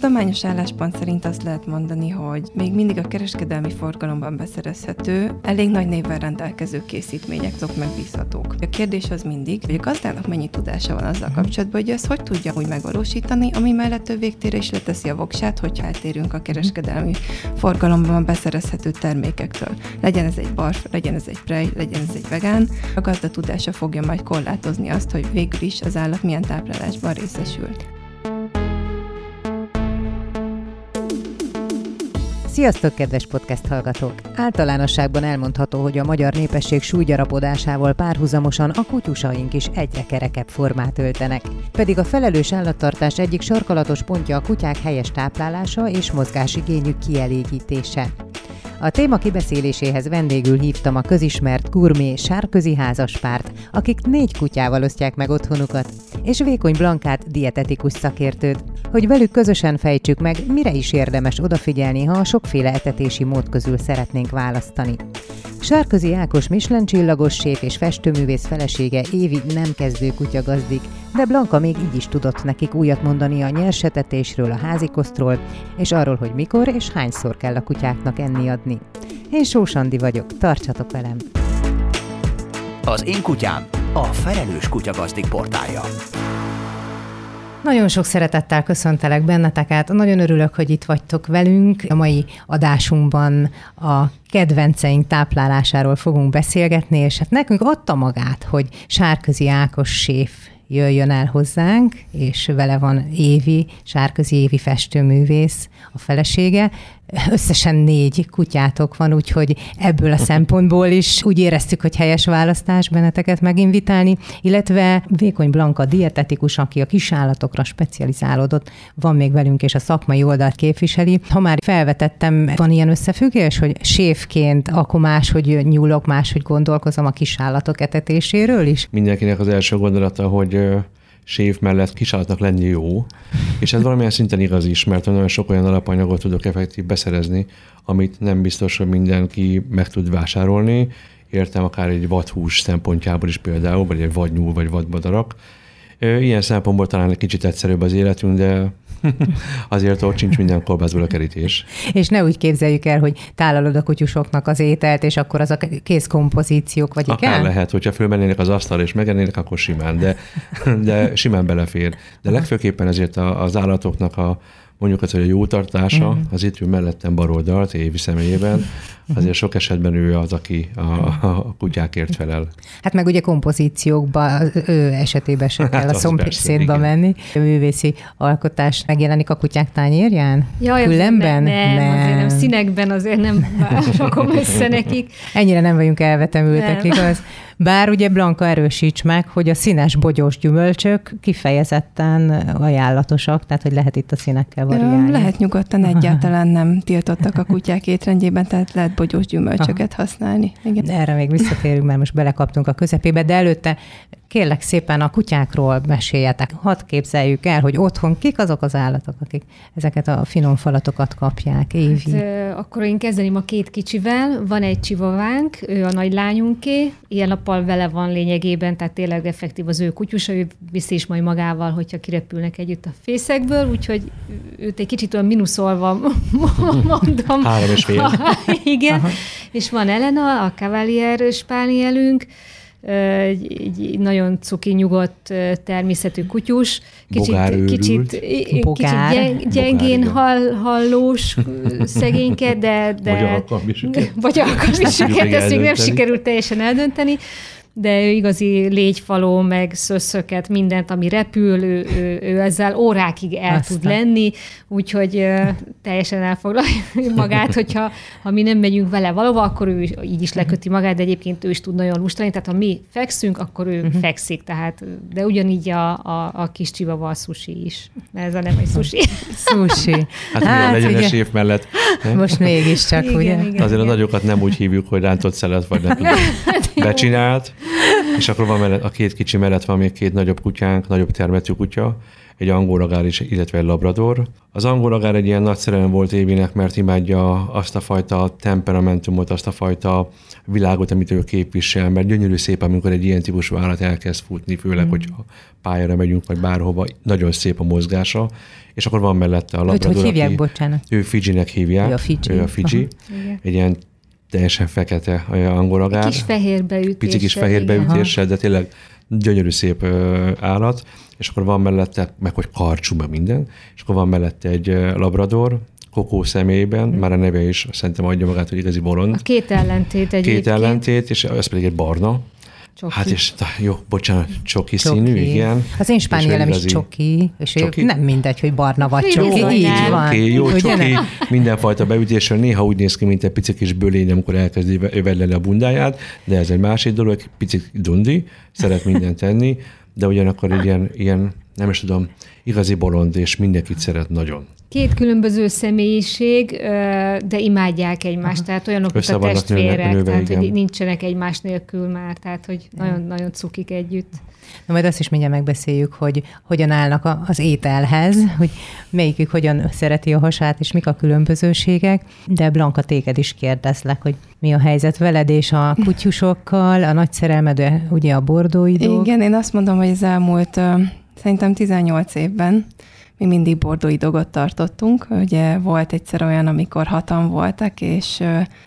Tudományos álláspont szerint azt lehet mondani, hogy még mindig a kereskedelmi forgalomban beszerezhető, elég nagy névvel rendelkező készítmények azok megbízhatók. A kérdés az mindig, hogy a gazdának mennyi tudása van azzal kapcsolatban, hogy ezt hogy tudja úgy megvalósítani, ami mellett a végtére is leteszi a voksát, hogyha eltérünk a kereskedelmi forgalomban beszerezhető termékektől. Legyen ez egy barf, legyen ez egy prej, legyen ez egy vegán, a gazda tudása fogja majd korlátozni azt, hogy végül is az állat milyen táplálásban részesül. Sziasztok, kedves podcast hallgatók! Általánosságban elmondható, hogy a magyar népesség súlygyarapodásával párhuzamosan a kutyusaink is egyre kerekebb formát öltenek. Pedig a felelős állattartás egyik sarkalatos pontja a kutyák helyes táplálása és mozgásigényük kielégítése. A téma kibeszéléséhez vendégül hívtam a közismert gurmé sárközi házaspárt, akik négy kutyával osztják meg otthonukat, és Vékony Blankát dietetikus szakértőt, hogy velük közösen fejtsük meg, mire is érdemes odafigyelni, ha a sokféle etetési mód közül szeretnénk választani. Sárközi Ákos Michelin csillagos séf és festőművész felesége Évi nem kezdő kutyagazdik, de Blanka még így is tudott nekik újat mondani a nyersetetésről, a házikosztról, és arról, hogy mikor és hányszor kell a kutyáknak enni adni. Én Sós Andi vagyok, tartsatok velem! Az én kutyám a Felelős Kutyagazdik portálja. Nagyon sok szeretettel köszöntelek benneteket. Nagyon örülök, hogy itt vagytok velünk. A mai adásunkban a kedvenceink táplálásáról fogunk beszélgetni, és hát nekünk adta magát, hogy Sárközi Ákos séf jöjjön el hozzánk, és vele van Évi, Sárközi Évi festőművész, a felesége. Összesen négy kutyátok van, úgyhogy ebből a szempontból is úgy éreztük, hogy helyes választás benneteket meginvitálni, illetve Vékony Blanka dietetikus, aki a kisállatokra specializálódott, van még velünk, és a szakmai oldalt képviseli. Ha már felvetettem, van ilyen összefüggés, hogy séfként akkor máshogy nyúlok, máshogy gondolkozom a kisállatok etetéséről is? Mindenkinek az első gondolata, hogy sév mellett kisállatnak lenni jó, és ez valamilyen szinten igaz is, mert nagyon sok olyan alapanyagot tudok effektív beszerezni, amit nem biztos, hogy mindenki meg tud vásárolni. Értem akár egy vadhús szempontjából is például, vagy egy vadnyúl, vagy vadbadarak. Ilyen szempontból talán egy kicsit egyszerűbb az életünk, de Azért ott sincs minden kolbászból a kerítés. És ne úgy képzeljük el, hogy tálalod a kutyusoknak az ételt, és akkor az a kész kompozíciók, vagy Akár igen? lehet, hogyha fölmennének az asztal és megennének, akkor simán, de, de simán belefér. De legfőképpen ezért az állatoknak a, mondjuk az, hogy a jó tartása, mm. az itt ül mellettem baroldalt, Évi személyében, azért sok esetben ő az, aki a, a kutyákért felel. Hát meg ugye kompozíciókba, ő esetében sem kell hát a szomszédba menni. A művészi alkotás megjelenik a kutyák tányérján? Jaj, Különben? Nem, nem, nem, azért nem. Színekben azért nem rakom össze nekik. Ennyire nem vagyunk elvetemültek, nem. igaz? Bár ugye Blanka erősíts meg, hogy a színes bogyós gyümölcsök kifejezetten ajánlatosak, tehát hogy lehet itt a színekkel variálni. Lehet nyugodtan, egyáltalán nem tiltottak a kutyák étrendjében, tehát lehet bogyós gyümölcsöket használni. Igen. Erre még visszatérünk, mert most belekaptunk a közepébe, de előtte kérlek szépen a kutyákról meséljetek. Hadd képzeljük el, hogy otthon kik azok az állatok, akik ezeket a finom falatokat kapják, Évi. Hát, akkor én kezdeném a két kicsivel. Van egy csivavánk, ő a nagy lányunké, ilyen nappal vele van lényegében, tehát tényleg effektív az ő kutyusa, ő viszi is majd magával, hogyha kirepülnek együtt a fészekből, úgyhogy őt egy kicsit olyan minuszolva mondom. Három és fél. Igen. Aha. És van Elena, a Cavalier spánielünk, egy, egy nagyon cuki, nyugodt természetű kutyus. Kicsit, kicsit, kicsit gyeng, gyengén hall, hallós szegényke, de... de vagy alkalmisüket. Vagy alkalmisüket, ezt még nem sikerült teljesen eldönteni. De ő igazi légyfaló, meg szösszöket, mindent, ami repül, ő, ő, ő ezzel órákig el Aztán. tud lenni, úgyhogy uh, teljesen elfoglalja magát, hogyha ha mi nem megyünk vele valahova, akkor ő így is leköti magát, de egyébként ő is tud nagyon lustani, tehát ha mi fekszünk, akkor ő uh-huh. fekszik, tehát, de ugyanígy a, a, a kis csivava a sushi is, mert ez a nem egy sushi. sushi. Hát, hát legyen ugye, év mellett. Most mégiscsak, igen, ugye? Igen, Azért igen. a nagyokat nem úgy hívjuk, hogy rántott szelet, vagy nem tudom, hát becsinált, és akkor van mellett, a két kicsi mellett van még két nagyobb kutyánk, nagyobb termetű kutya, egy angolagár is, illetve egy labrador. Az angolagár egy ilyen nagy szerelem volt Évinek, mert imádja azt a fajta temperamentumot, azt a fajta világot, amit ő képvisel, mert gyönyörű szép, amikor egy ilyen típusú állat elkezd futni, főleg, mm. hogyha pályára megyünk, vagy bárhova, nagyon szép a mozgása, és akkor van mellette a labrador, Őt hogy hívják, aki, bocsánat? Ő Fiji-nek hívják. Ő a Fiji. Ő a Fiji. Egy ilyen teljesen fekete angolagár. Egy kis fehérbeütéssel. Pici kis fehérbeütéssel, de tényleg gyönyörű szép állat, és akkor van mellette, meg hogy karcsú, meg minden, és akkor van mellette egy labrador, Kokó személyében, mm. már a neve is szerintem adja magát, hogy igazi bolond. A két ellentét egyébként. Két ellentét, és ez pedig egy barna. Csoki. Hát és, jó, bocsánat, csoki, csoki. színű, igen. Az én spánielem is csoki, és csoki? nem mindegy, hogy barna vagy csoki, jó, így van. Okay, jó, Ugye csoki, mindenfajta beütésről, néha úgy néz ki, mint egy pici kis bölény, amikor elkezdi övedleni a bundáját, de ez egy másik dolog, pici dundi, szeret mindent tenni, de ugyanakkor egy ilyen, ilyen nem is tudom, igazi bolond, és mindenkit szeret nagyon. Két különböző személyiség, de imádják egymást, Aha. tehát olyanok, mint a testvérek, nőve, tehát igen. hogy nincsenek egymás nélkül már, tehát hogy nagyon-nagyon cukik együtt. Na majd azt is mindjárt megbeszéljük, hogy hogyan állnak az ételhez, hogy melyikük hogyan szereti a hasát, és mik a különbözőségek. De Blanka, téged is kérdezlek, hogy mi a helyzet veled és a kutyusokkal, a nagy szerelmed, ugye a bordóidók? Igen, én azt mondom, hogy az elmúlt szerintem 18 évben mi mindig bordói dogot tartottunk. Ugye volt egyszer olyan, amikor hatan voltak, és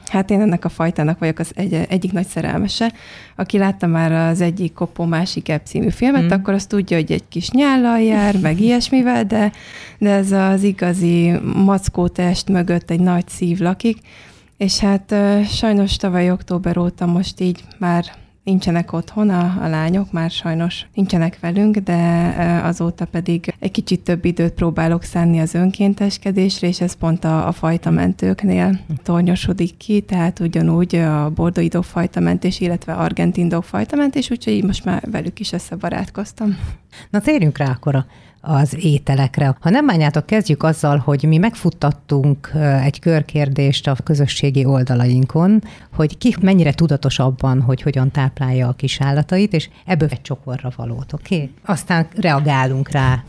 hát én ennek a fajtának vagyok az egy, egyik nagy szerelmese. Aki látta már az egyik Kopó másik ebb című filmet, mm. akkor azt tudja, hogy egy kis nyállal jár, meg ilyesmivel, de, de ez az igazi mackó test mögött egy nagy szív lakik, és hát sajnos tavaly október óta most így már nincsenek otthon a, a lányok, már sajnos nincsenek velünk, de azóta pedig egy kicsit több időt próbálok szánni az önkénteskedésre, és ez pont a, a fajtamentőknél tornyosodik ki, tehát ugyanúgy a bordói fajtamentés, illetve argentin fajtamentés, úgyhogy most már velük is összebarátkoztam. Na térjünk rá akkor a az ételekre. Ha nem bánjátok, kezdjük azzal, hogy mi megfuttattunk egy körkérdést a közösségi oldalainkon, hogy ki mennyire tudatos abban, hogy hogyan táplálja a kis állatait, és ebből egy csokorra valót, oké? Okay? Aztán reagálunk rá.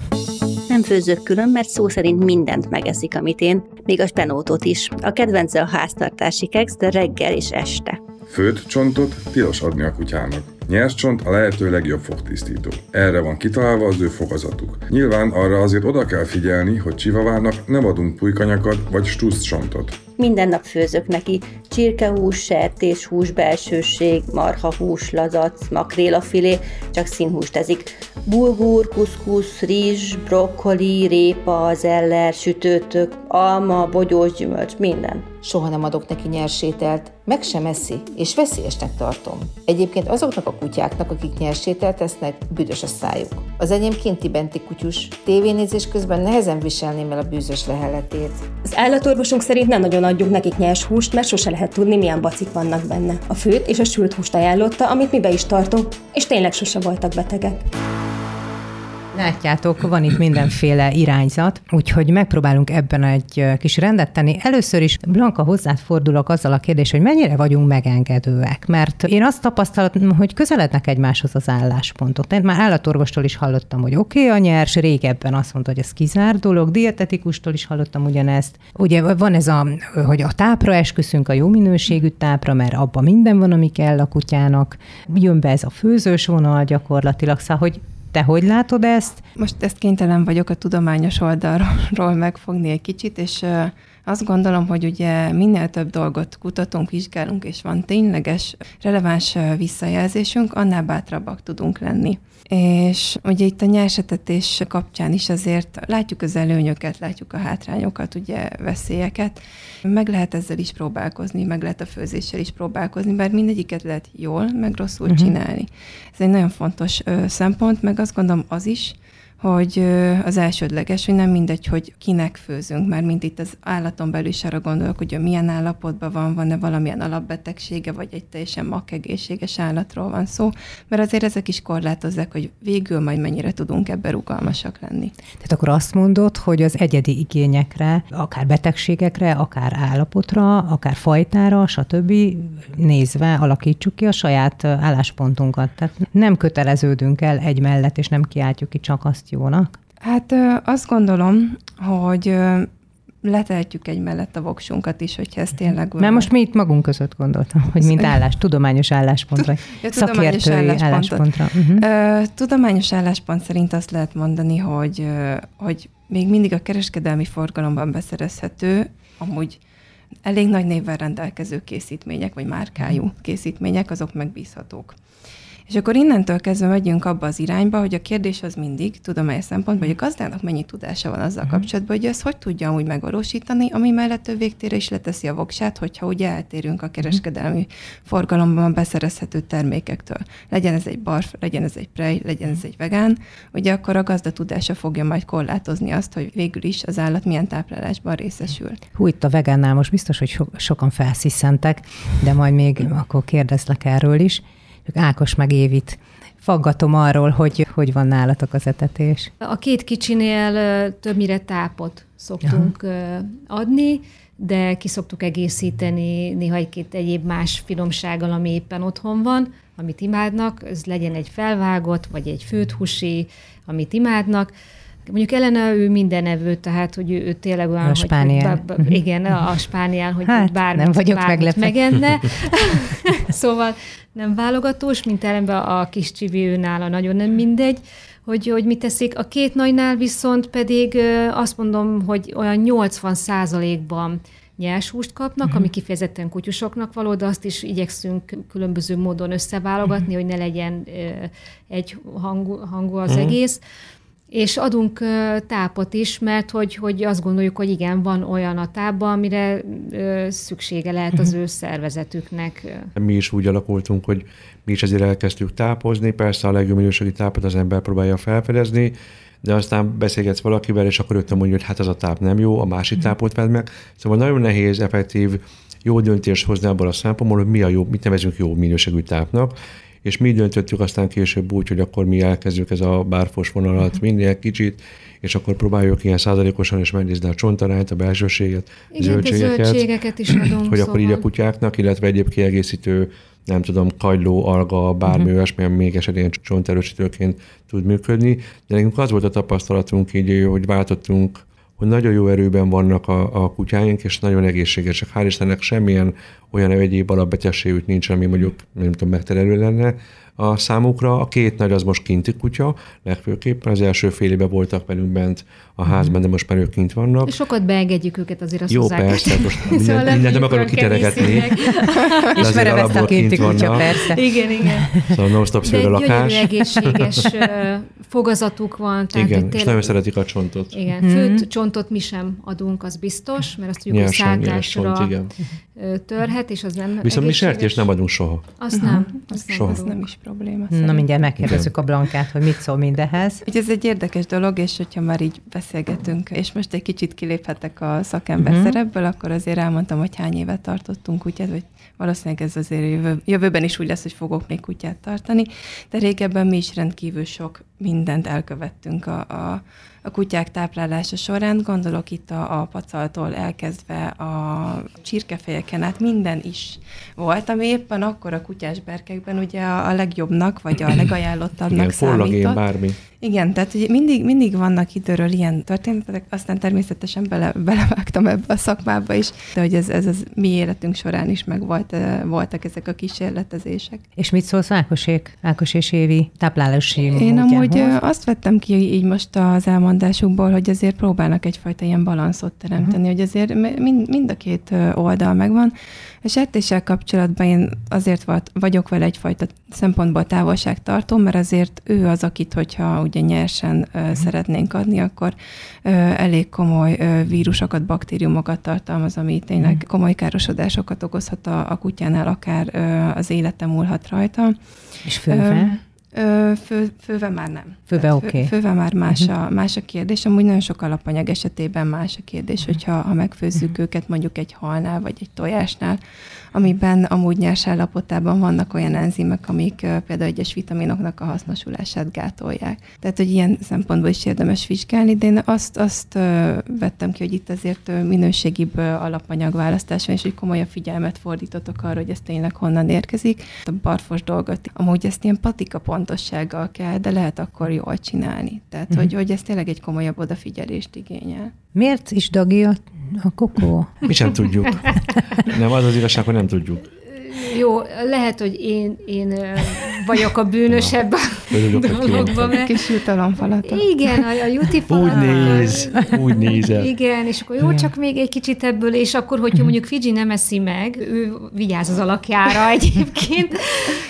Nem főzök külön, mert szó szerint mindent megeszik, amit én, még a spenótot is. A kedvence a háztartási keksz, de reggel és este. Főtt csontot tilos adni a kutyának. Nyers csont a lehető legjobb fogtisztító. Erre van kitalálva az ő fogazatuk. Nyilván arra azért oda kell figyelni, hogy csivavának nem adunk pulykanyakat vagy stusz csontot. Minden nap főzök neki. Csirkehús, sertéshús, belsőség, marhahús, lazac, makrélafilé, csak színhúst ezik. Bulgur, kuszkusz, rizs, brokkoli, répa, zeller, sütőtök, alma, bogyós gyümölcs, minden. Soha nem adok neki nyersételt, meg sem eszi, és veszélyesnek tartom. Egyébként azoknak a kutyáknak, akik nyersételt esznek, büdös a szájuk. Az enyém kinti-benti kutyus. Tévénézés közben nehezen viselném el a bűzös leheletét. Az állatorvosunk szerint nem nagyon adjuk nekik nyers húst, mert sose lehet tudni, milyen bacik vannak benne. A főt és a sült húst ajánlotta, amit mi be is tartunk, és tényleg sose voltak betegek. Látjátok, van itt mindenféle irányzat, úgyhogy megpróbálunk ebben egy kis rendet tenni. Először is, Blanka, hozzád fordulok azzal a kérdés, hogy mennyire vagyunk megengedőek, mert én azt tapasztalom, hogy közelednek egymáshoz az álláspontok. Én már állatorvostól is hallottam, hogy oké okay, a nyers, régebben azt mondta, hogy ez kizár dolog, dietetikustól is hallottam ugyanezt. Ugye van ez a, hogy a tápra esküszünk, a jó minőségű tápra, mert abban minden van, ami kell a kutyának. Jön be ez a főzős vonal gyakorlatilag, szóval, hogy te hogy látod ezt? Most ezt kénytelen vagyok a tudományos oldalról megfogni egy kicsit, és Azt gondolom, hogy ugye minél több dolgot kutatunk, vizsgálunk, és van tényleges, releváns visszajelzésünk, annál bátrabbak tudunk lenni. És ugye itt a nyersetetés kapcsán is azért látjuk az előnyöket, látjuk a hátrányokat, ugye veszélyeket. Meg lehet ezzel is próbálkozni, meg lehet a főzéssel is próbálkozni, bár mindegyiket lehet jól, meg rosszul uh-huh. csinálni. Ez egy nagyon fontos ö, szempont, meg azt gondolom az is, hogy az elsődleges, hogy nem mindegy, hogy kinek főzünk, már mint itt az állaton belül is arra gondolok, hogy milyen állapotban van, van-e valamilyen alapbetegsége, vagy egy teljesen makkegészséges állatról van szó, mert azért ezek is korlátozzák, hogy végül majd mennyire tudunk ebben rugalmasak lenni. Tehát akkor azt mondod, hogy az egyedi igényekre, akár betegségekre, akár állapotra, akár fajtára, stb. nézve alakítsuk ki a saját álláspontunkat. Tehát nem köteleződünk el egy mellett, és nem kiáltjuk ki csak azt jónak? Hát azt gondolom, hogy letehetjük egy mellett a voksunkat is, hogyha ez tényleg... Mert most mi itt magunk között gondoltam, hogy mint állás, tudományos álláspontra, ja, tudományos álláspontra. Uh-huh. Tudományos álláspont szerint azt lehet mondani, hogy, hogy még mindig a kereskedelmi forgalomban beszerezhető, amúgy elég nagy névvel rendelkező készítmények, vagy márkájú készítmények, azok megbízhatók. És akkor innentől kezdve megyünk abba az irányba, hogy a kérdés az mindig, tudományos szempontból, hogy a gazdának mennyi tudása van azzal uh-huh. kapcsolatban, hogy ezt hogy tudja úgy megvalósítani, ami mellett ő végtére is leteszi a voksát, hogyha ugye eltérünk a kereskedelmi uh-huh. forgalomban beszerezhető termékektől. Legyen ez egy barf, legyen ez egy prej, legyen ez egy vegán, ugye akkor a gazda tudása fogja majd korlátozni azt, hogy végül is az állat milyen táplálásban részesül. Hú, itt a vegánnál most biztos, hogy so- sokan felsziszentek, de majd még akkor kérdezlek erről is. Ákos meg Évit faggatom arról, hogy hogy van nálatok az etetés. A két kicsinél többnyire tápot szoktunk Aha. adni, de ki szoktuk egészíteni néha egy-két egyéb más finomsággal, ami éppen otthon van, amit imádnak, ez legyen egy felvágott, vagy egy főthúsi, amit imádnak. Mondjuk Elena, ő minden evő, tehát hogy ő, ő tényleg olyan, a spániel. hogy, hogy igen, a spániel, hogy hát, bármit, nem vagyok bármit megenne. szóval nem válogatós, mint ellenben a kis csivi ő nála nagyon nem mindegy, hogy, hogy mit teszik. A két nagynál viszont pedig azt mondom, hogy olyan 80 százalékban nyers húst kapnak, uh-huh. ami kifejezetten kutyusoknak való, de azt is igyekszünk különböző módon összeválogatni, uh-huh. hogy ne legyen egy hangú, hangú az uh-huh. egész és adunk tápot is, mert hogy, hogy azt gondoljuk, hogy igen, van olyan a tápban, amire szüksége lehet az mhm. ő szervezetüknek. Mi is úgy alakultunk, hogy mi is ezért elkezdtük tápozni, persze a legjobb minőségi tápot az ember próbálja felfedezni, de aztán beszélgetsz valakivel, és akkor rögtön mondja, hogy hát az a táp nem jó, a másik mhm. tápot vedd meg. Szóval nagyon nehéz, effektív, jó döntést hozni abból a szempontból, hogy mi a jó, mit nevezünk jó minőségű tápnak, és mi döntöttük aztán később úgy, hogy akkor mi elkezdjük ez a bárfos vonalat uh-huh. minél kicsit, és akkor próbáljuk ilyen százalékosan is megnézni a csontarányt, a belsőséget, Igen, zöldségeket, zöldségeket is adunk, hogy szóval. akkor így a szóval. kutyáknak, illetve egyéb kiegészítő nem tudom, kagyló, alga, bármi uh-huh. olyasmi, még esetén csonterősítőként tud működni. De nekünk az volt a tapasztalatunk így, hogy váltottunk hogy nagyon jó erőben vannak a, a kutyáink, és nagyon egészségesek. Hál' Istennek semmilyen olyan egyéb alapbetegségük nincs, ami mondjuk nem tudom, megterelő lenne a számukra. A két nagy az most kinti kutya, legfőképpen az első fél voltak velünk bent a mhm. házban, de most már ők kint vannak. Sokat beengedjük őket azért a Jó, persze, most minden, szóval mindent nem akarok kiteregetni. Ismerem ezt a kinti kutya, persze. Igen, igen. Szóval non-stop szőr a lakás. Egészséges fogazatuk van. Tehát igen, tényleg... és nagyon szeretik a csontot. Igen, hmm. főt csontot mi sem adunk, az biztos, mert azt tudjuk, hogy szákásra törhet, és az nem Viszont mi sertés nem adunk soha. Azt nem. Azt soha. Az nem is probléma. Na mindjárt megkérdezzük a Blankát, hogy mit szól mindehez. Ugye ez egy érdekes dolog, és hogyha már így beszélgetünk, és most egy kicsit kiléphetek a szakember uh-huh. szerepből, akkor azért elmondtam, hogy hány évet tartottunk kutyát, vagy valószínűleg ez azért jövő, jövőben is úgy lesz, hogy fogok még kutyát tartani, de régebben mi is rendkívül sok mindent elkövettünk a, a, a kutyák táplálása során. Gondolok itt a, a pacaltól elkezdve a csirkefejeken át minden is volt, ami éppen akkor a kutyás berkekben ugye a, a legjobbnak, vagy a legajánlottabbnak Igen, számított. bármi. Igen, tehát hogy mindig, mindig vannak időről ilyen történetek, aztán természetesen bele, belevágtam ebbe a szakmába is, de hogy ez, ez az mi életünk során is meg volt, voltak ezek a kísérletezések. És mit szólsz Ákosék, Ákos és Évi táplálási Én amúgy azt vettem ki így most az elmondásukból, hogy azért próbálnak egyfajta ilyen balanszot teremteni, uh-huh. hogy azért mind, mind a két oldal megvan. A sertéssel kapcsolatban én azért vagyok vele egyfajta szempontból távolságtartó, mert azért ő az, akit, hogyha ugye nyersen uh-huh. szeretnénk adni, akkor elég komoly vírusokat, baktériumokat tartalmaz, ami tényleg uh-huh. komoly károsodásokat okozhat a, a kutyánál, akár az élete múlhat rajta. És fővel? Fő, főve már nem. Főve oké. Okay. Fő, főve már más, uh-huh. a, más a kérdés. Amúgy nagyon sok alapanyag esetében más a kérdés, uh-huh. hogyha ha megfőzzük uh-huh. őket mondjuk egy halnál vagy egy tojásnál, amiben amúgy nyers állapotában vannak olyan enzimek, amik például egyes vitaminoknak a hasznosulását gátolják. Tehát, hogy ilyen szempontból is érdemes vizsgálni, de én azt, azt vettem ki, hogy itt azért minőségibb alapanyagválasztás van, és hogy komolyabb figyelmet fordítottok arra, hogy ez tényleg honnan érkezik. A barfos dolgot, amúgy ezt ilyen patika pontossággal kell, de lehet akkor jól csinálni. Tehát, uh-huh. hogy, hogy ez tényleg egy komolyabb odafigyelést igényel. Miért is dagi a, a kokó? Mi sem tudjuk. Nem, az az igazság, hogy nem tudjuk. Jó, lehet, hogy én, én vagyok a bűnösebb a dologban. Mert... Kis jutalomfalat. Igen, a, a jutifalata. Úgy néz, úgy nézel. Igen, és akkor jó, csak még egy kicsit ebből, és akkor, hogyha mondjuk Fiji nem eszi meg, ő vigyáz az alakjára egyébként,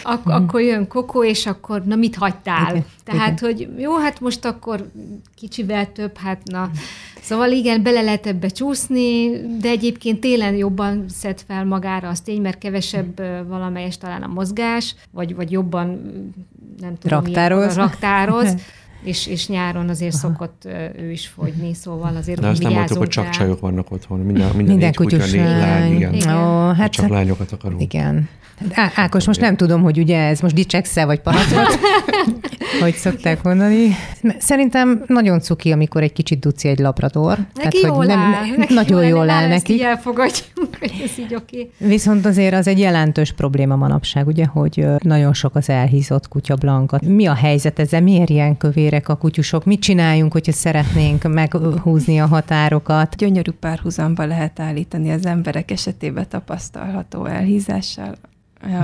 ak- akkor jön Kokó, és akkor na mit hagytál? Igen, Tehát, igen. hogy jó, hát most akkor kicsivel több, hát na Szóval igen, bele lehet ebbe csúszni, de egyébként télen jobban szed fel magára az tény, mert kevesebb valamelyes talán a mozgás, vagy, vagy jobban nem tudom, raktároz. Milyen, raktároz. és, és nyáron azért Aha. szokott ő is fogyni, szóval azért De azt nem mondtuk, hogy csak csajok vannak otthon, minden, minden, minden kutyus lány, igen. igen. Ó, hát csak lányokat akarunk. Igen. Á, Ákos, most nem tudom, hogy ugye ez most dicseksz vagy panaszod, hogy szokták mondani. Szerintem nagyon cuki, amikor egy kicsit duci egy labrador. Neki Tehát, jól nem, áll. Neki nagyon jól áll neki. Így elfogadjunk, hogy ez így oké. Okay. Viszont azért az egy jelentős probléma manapság, ugye, hogy nagyon sok az elhízott kutya blanka. Mi a helyzet ezzel? Miért ilyen kövérek a kutyusok? Mit csináljunk, hogyha szeretnénk meghúzni a határokat? Gyönyörű párhuzamba lehet állítani az emberek esetében tapasztalható elhízással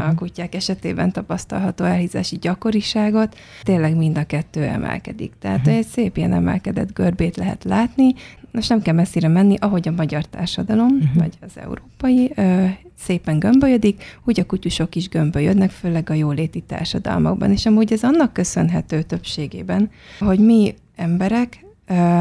a kutyák esetében tapasztalható elhízási gyakoriságot, tényleg mind a kettő emelkedik. Tehát uh-huh. egy szép ilyen emelkedett görbét lehet látni, most nem kell messzire menni, ahogy a magyar társadalom, uh-huh. vagy az európai ö, szépen gömbölyödik, úgy a kutyusok is gömbölyödnek, főleg a jóléti társadalmakban. És amúgy ez annak köszönhető többségében, hogy mi emberek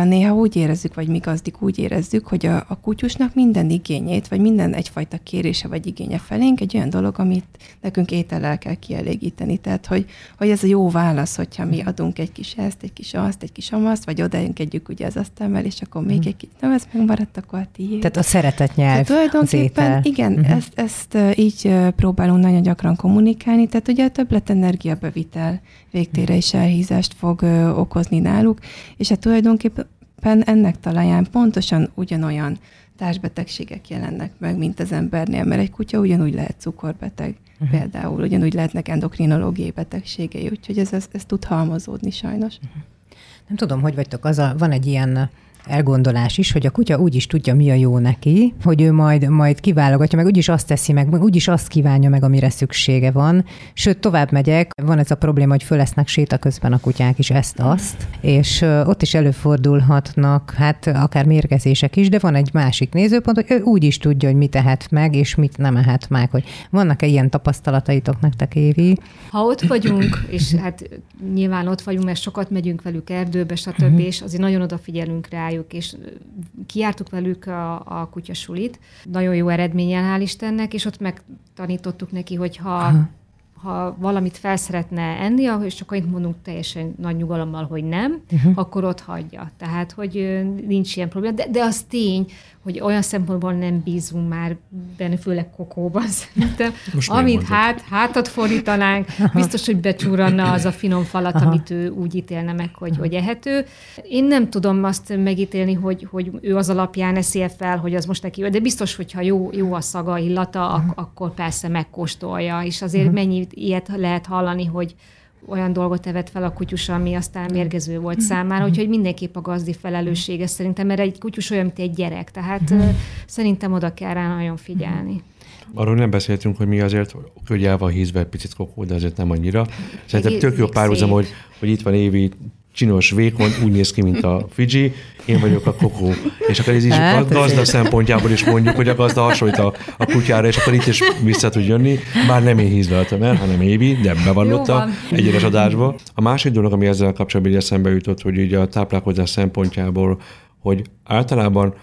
néha úgy érezzük, vagy mi gazdik úgy érezzük, hogy a, a kutyusnak minden igényét, vagy minden egyfajta kérése vagy igénye felénk egy olyan dolog, amit nekünk étellel kell kielégíteni. Tehát, hogy, hogy ez a jó válasz, hogyha mi adunk egy kis ezt, egy kis azt, egy kis amaszt, vagy odaengedjük ugye az asztalmel, és akkor még egy kis, nem, ez megmaradt, akkor a tiéd. Tehát a szeretet nyelv, tehát tulajdonképpen, igen, uh-huh. ezt, ezt így próbálunk nagyon gyakran kommunikálni, tehát ugye a többlet energiabevitel végtére is elhízást fog okozni náluk, és hát tulajdonképpen ennek talaján pontosan ugyanolyan társbetegségek jelennek meg, mint az embernél, mert egy kutya ugyanúgy lehet cukorbeteg, uh-huh. például ugyanúgy lehetnek endokrinológiai betegségei, úgyhogy ez, ez, ez tud halmozódni sajnos. Uh-huh. Nem tudom, hogy vagytok, az a, van egy ilyen elgondolás is, hogy a kutya úgy is tudja, mi a jó neki, hogy ő majd, majd kiválogatja, meg úgyis azt teszi meg, meg úgyis azt kívánja meg, amire szüksége van. Sőt, tovább megyek, van ez a probléma, hogy fölesznek séta közben a kutyák is ezt-azt, és ott is előfordulhatnak, hát akár mérgezések is, de van egy másik nézőpont, hogy ő úgy is tudja, hogy mit tehet meg, és mit nem ehet meg, hogy vannak-e ilyen tapasztalataitok nektek, Évi? Ha ott vagyunk, és hát nyilván ott vagyunk, mert sokat megyünk velük erdőbe, stb., uh-huh. és azért nagyon odafigyelünk rájuk, rájuk, és kiártuk velük a, a kutyasulit. Nagyon jó eredménnyel, hál' Istennek, és ott megtanítottuk neki, hogy ha ha valamit fel szeretne enni, és csak annyit mondunk teljesen nagy nyugalommal, hogy nem, uh-huh. akkor ott hagyja. Tehát, hogy nincs ilyen probléma. De, de az tény, hogy olyan szempontból nem bízunk már benne, főleg kokóban szerintem. Most Amint hát, hátat fordítanánk, biztos, hogy becsúranna az a finom falat, Aha. amit ő úgy ítélne meg, hogy, hogy ehető. Én nem tudom azt megítélni, hogy, hogy ő az alapján eszi fel, hogy az most neki de biztos, hogyha jó, jó a szaga, illata, ak- akkor persze megkóstolja, és azért uh-huh. mennyi ilyet lehet hallani, hogy olyan dolgot evett fel a kutyus, ami aztán mérgező volt számára, úgyhogy mindenképp a gazdi felelőssége szerintem, mert egy kutyus olyan, mint egy gyerek, tehát szerintem oda kell rá nagyon figyelni. Arról nem beszéltünk, hogy mi azért, hogy el van hízve picit kokó, de azért nem annyira. Szerintem tök jó párhuzam, hogy, hogy itt van Évi csinos, vékony, úgy néz ki, mint a Fiji, én vagyok a kokó. És akkor ez is hát, a gazda szempontjából is mondjuk, hogy a gazda hasonlít a, a kutyára, és akkor itt is vissza tud jönni, bár nem én hízveltem el, hanem Évi, de bevallotta egyenes adásba. A másik dolog, ami ezzel kapcsolatban eszembe jutott, hogy ugye a táplálkozás szempontjából, hogy általában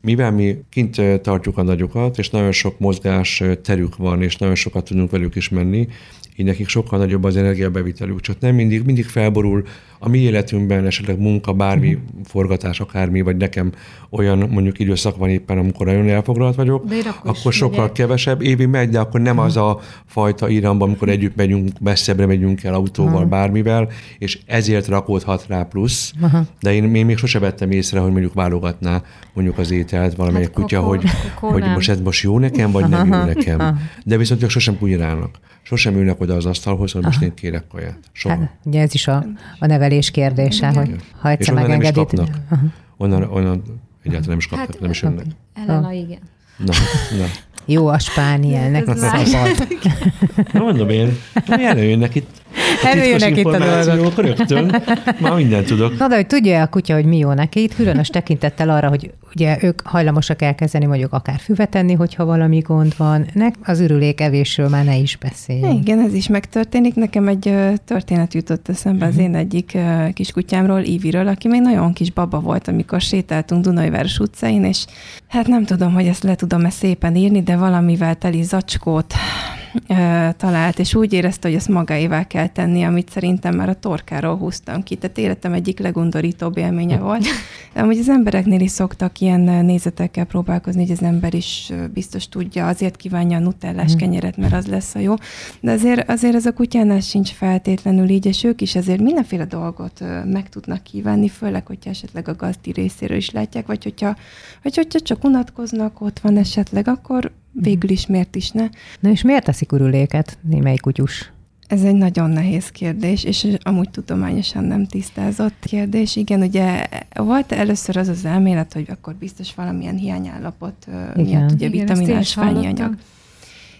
mivel mi kint tartjuk a nagyokat, és nagyon sok mozgás terük van, és nagyon sokat tudunk velük is menni, így nekik sokkal nagyobb az energiabevitelük, csak nem mindig, mindig felborul a mi életünkben esetleg munka, bármi uh-huh. forgatás, akármi, vagy nekem olyan mondjuk időszak van éppen, amikor nagyon elfoglalt vagyok, akkor sokkal megyek. kevesebb évi megy, de akkor nem uh-huh. az a fajta íramban, amikor együtt megyünk, messzebbre megyünk el autóval, uh-huh. bármivel, és ezért rakódhat rá plusz, uh-huh. de én, én még sose vettem észre, hogy mondjuk válogatná mondjuk az ételt valamelyik hát kutya, hogy, hogy most ez most jó nekem, vagy nem jó nekem. De viszont ők sosem kunyirálnak. Sosem ülnek oda az asztalhoz, hogy most én kérek kaját. Soha. Hát, ugye ez is a, a nevelés kérdése, Igen. hogy ha egyszer megengedít. Nem is kapnak. Onnan, onnan egyáltalán nem is kapnak, hát, nem is jönnek. Elena, igen. Na, na. Jó a spánielnek, szabad. Na mondom én, előjönnek itt Előjönnek itt a dolgok. Rögtön, már mindent tudok. Na, de hogy tudja a kutya, hogy mi jó neki, itt különös tekintettel arra, hogy ugye ők hajlamosak elkezdeni mondjuk akár füvet tenni, hogyha valami gond van. Nek az ürülék evésről már ne is beszélj. Igen, ez is megtörténik. Nekem egy történet jutott eszembe az én egyik kiskutyámról, Íviről, aki még nagyon kis baba volt, amikor sétáltunk Dunajváros utcain, és hát nem tudom, hogy ezt le tudom-e szépen írni, de valamivel teli zacskót talált, és úgy érezte, hogy ezt magáévá kell tenni, amit szerintem már a torkáról húztam ki. Tehát életem egyik legundorítóbb élménye volt. De amúgy az embereknél is szoktak ilyen nézetekkel próbálkozni, hogy az ember is biztos tudja, azért kívánja a nutellás mm. kenyeret, mert az lesz a jó. De azért, azért ez a kutyánál sincs feltétlenül így, és ők is azért mindenféle dolgot meg tudnak kívánni, főleg, hogyha esetleg a gazdi részéről is látják, vagy hogyha, vagy hogyha csak unatkoznak, ott van esetleg, akkor végül is miért is ne. Na és miért teszik ürüléket némely kutyus? Ez egy nagyon nehéz kérdés, és amúgy tudományosan nem tisztázott kérdés. Igen, ugye volt először az az elmélet, hogy akkor biztos valamilyen hiányállapot Igen. miatt, ugye Igen, vitaminás fányi anyag.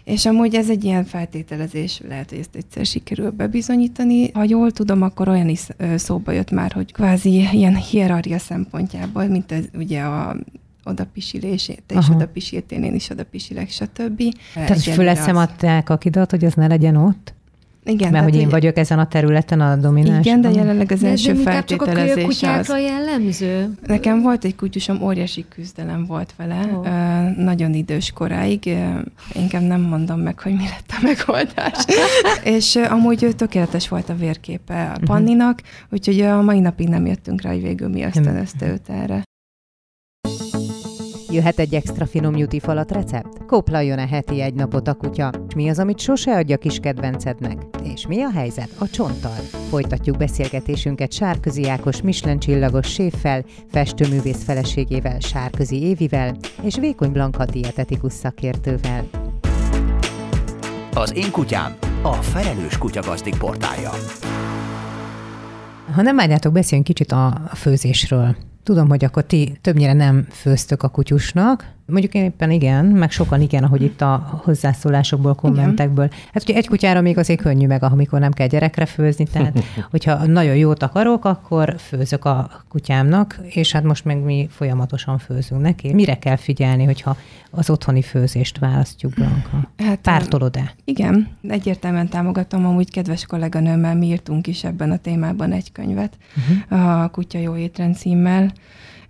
És amúgy ez egy ilyen feltételezés, lehet, hogy ezt egyszer sikerül bebizonyítani. Ha jól tudom, akkor olyan is szóba jött már, hogy kvázi ilyen hierarchia szempontjából, mint ez ugye a oda pisilés, te is oda pisiltél, én is oda pisilek, stb. Tehát föleszemadták a kidat, hogy ez ne legyen ott? Igen. Mert hogy én vagyok ezen a területen a domináns. Igen, de jelenleg az első feltételezés csak a kutyákra az... jellemző? Nekem volt egy kutyusom, óriási küzdelem volt vele, oh. uh, nagyon idős koráig. Uh, inkább nem mondom meg, hogy mi lett a megoldás. és amúgy tökéletes volt a vérképe a mhm. Panninak, uh-huh. úgyhogy a mai napig nem jöttünk rá, hogy végül mi ösztönözte őt erre. Jöhet egy extra finom nyuti falat recept? Kóplaljon a heti egy napot a kutya. Mi az, amit sose adja kis kedvencednek? És mi a helyzet a csonttal? Folytatjuk beszélgetésünket Sárközi Ákos Michelin csillagos séffel, festőművész feleségével Sárközi Évivel és Vékony Blanka dietetikus szakértővel. Az én kutyám a felelős kutyagazdik portálja. Ha nem várjátok, beszéljünk kicsit a főzésről. Tudom, hogy akkor ti többnyire nem főztök a kutyusnak, Mondjuk én éppen igen, meg sokan igen, ahogy itt a hozzászólásokból, kommentekből. Hát ugye egy kutyára még azért könnyű meg, amikor nem kell gyerekre főzni, tehát hogyha nagyon jót akarok, akkor főzök a kutyámnak, és hát most meg mi folyamatosan főzünk neki. Mire kell figyelni, hogyha az otthoni főzést választjuk, Blanka? Hát, Pártolod-e? Igen, egyértelműen támogatom, amúgy kedves kolléganőmmel mi írtunk is ebben a témában egy könyvet, uh-huh. a Kutya Jó Étrend címmel,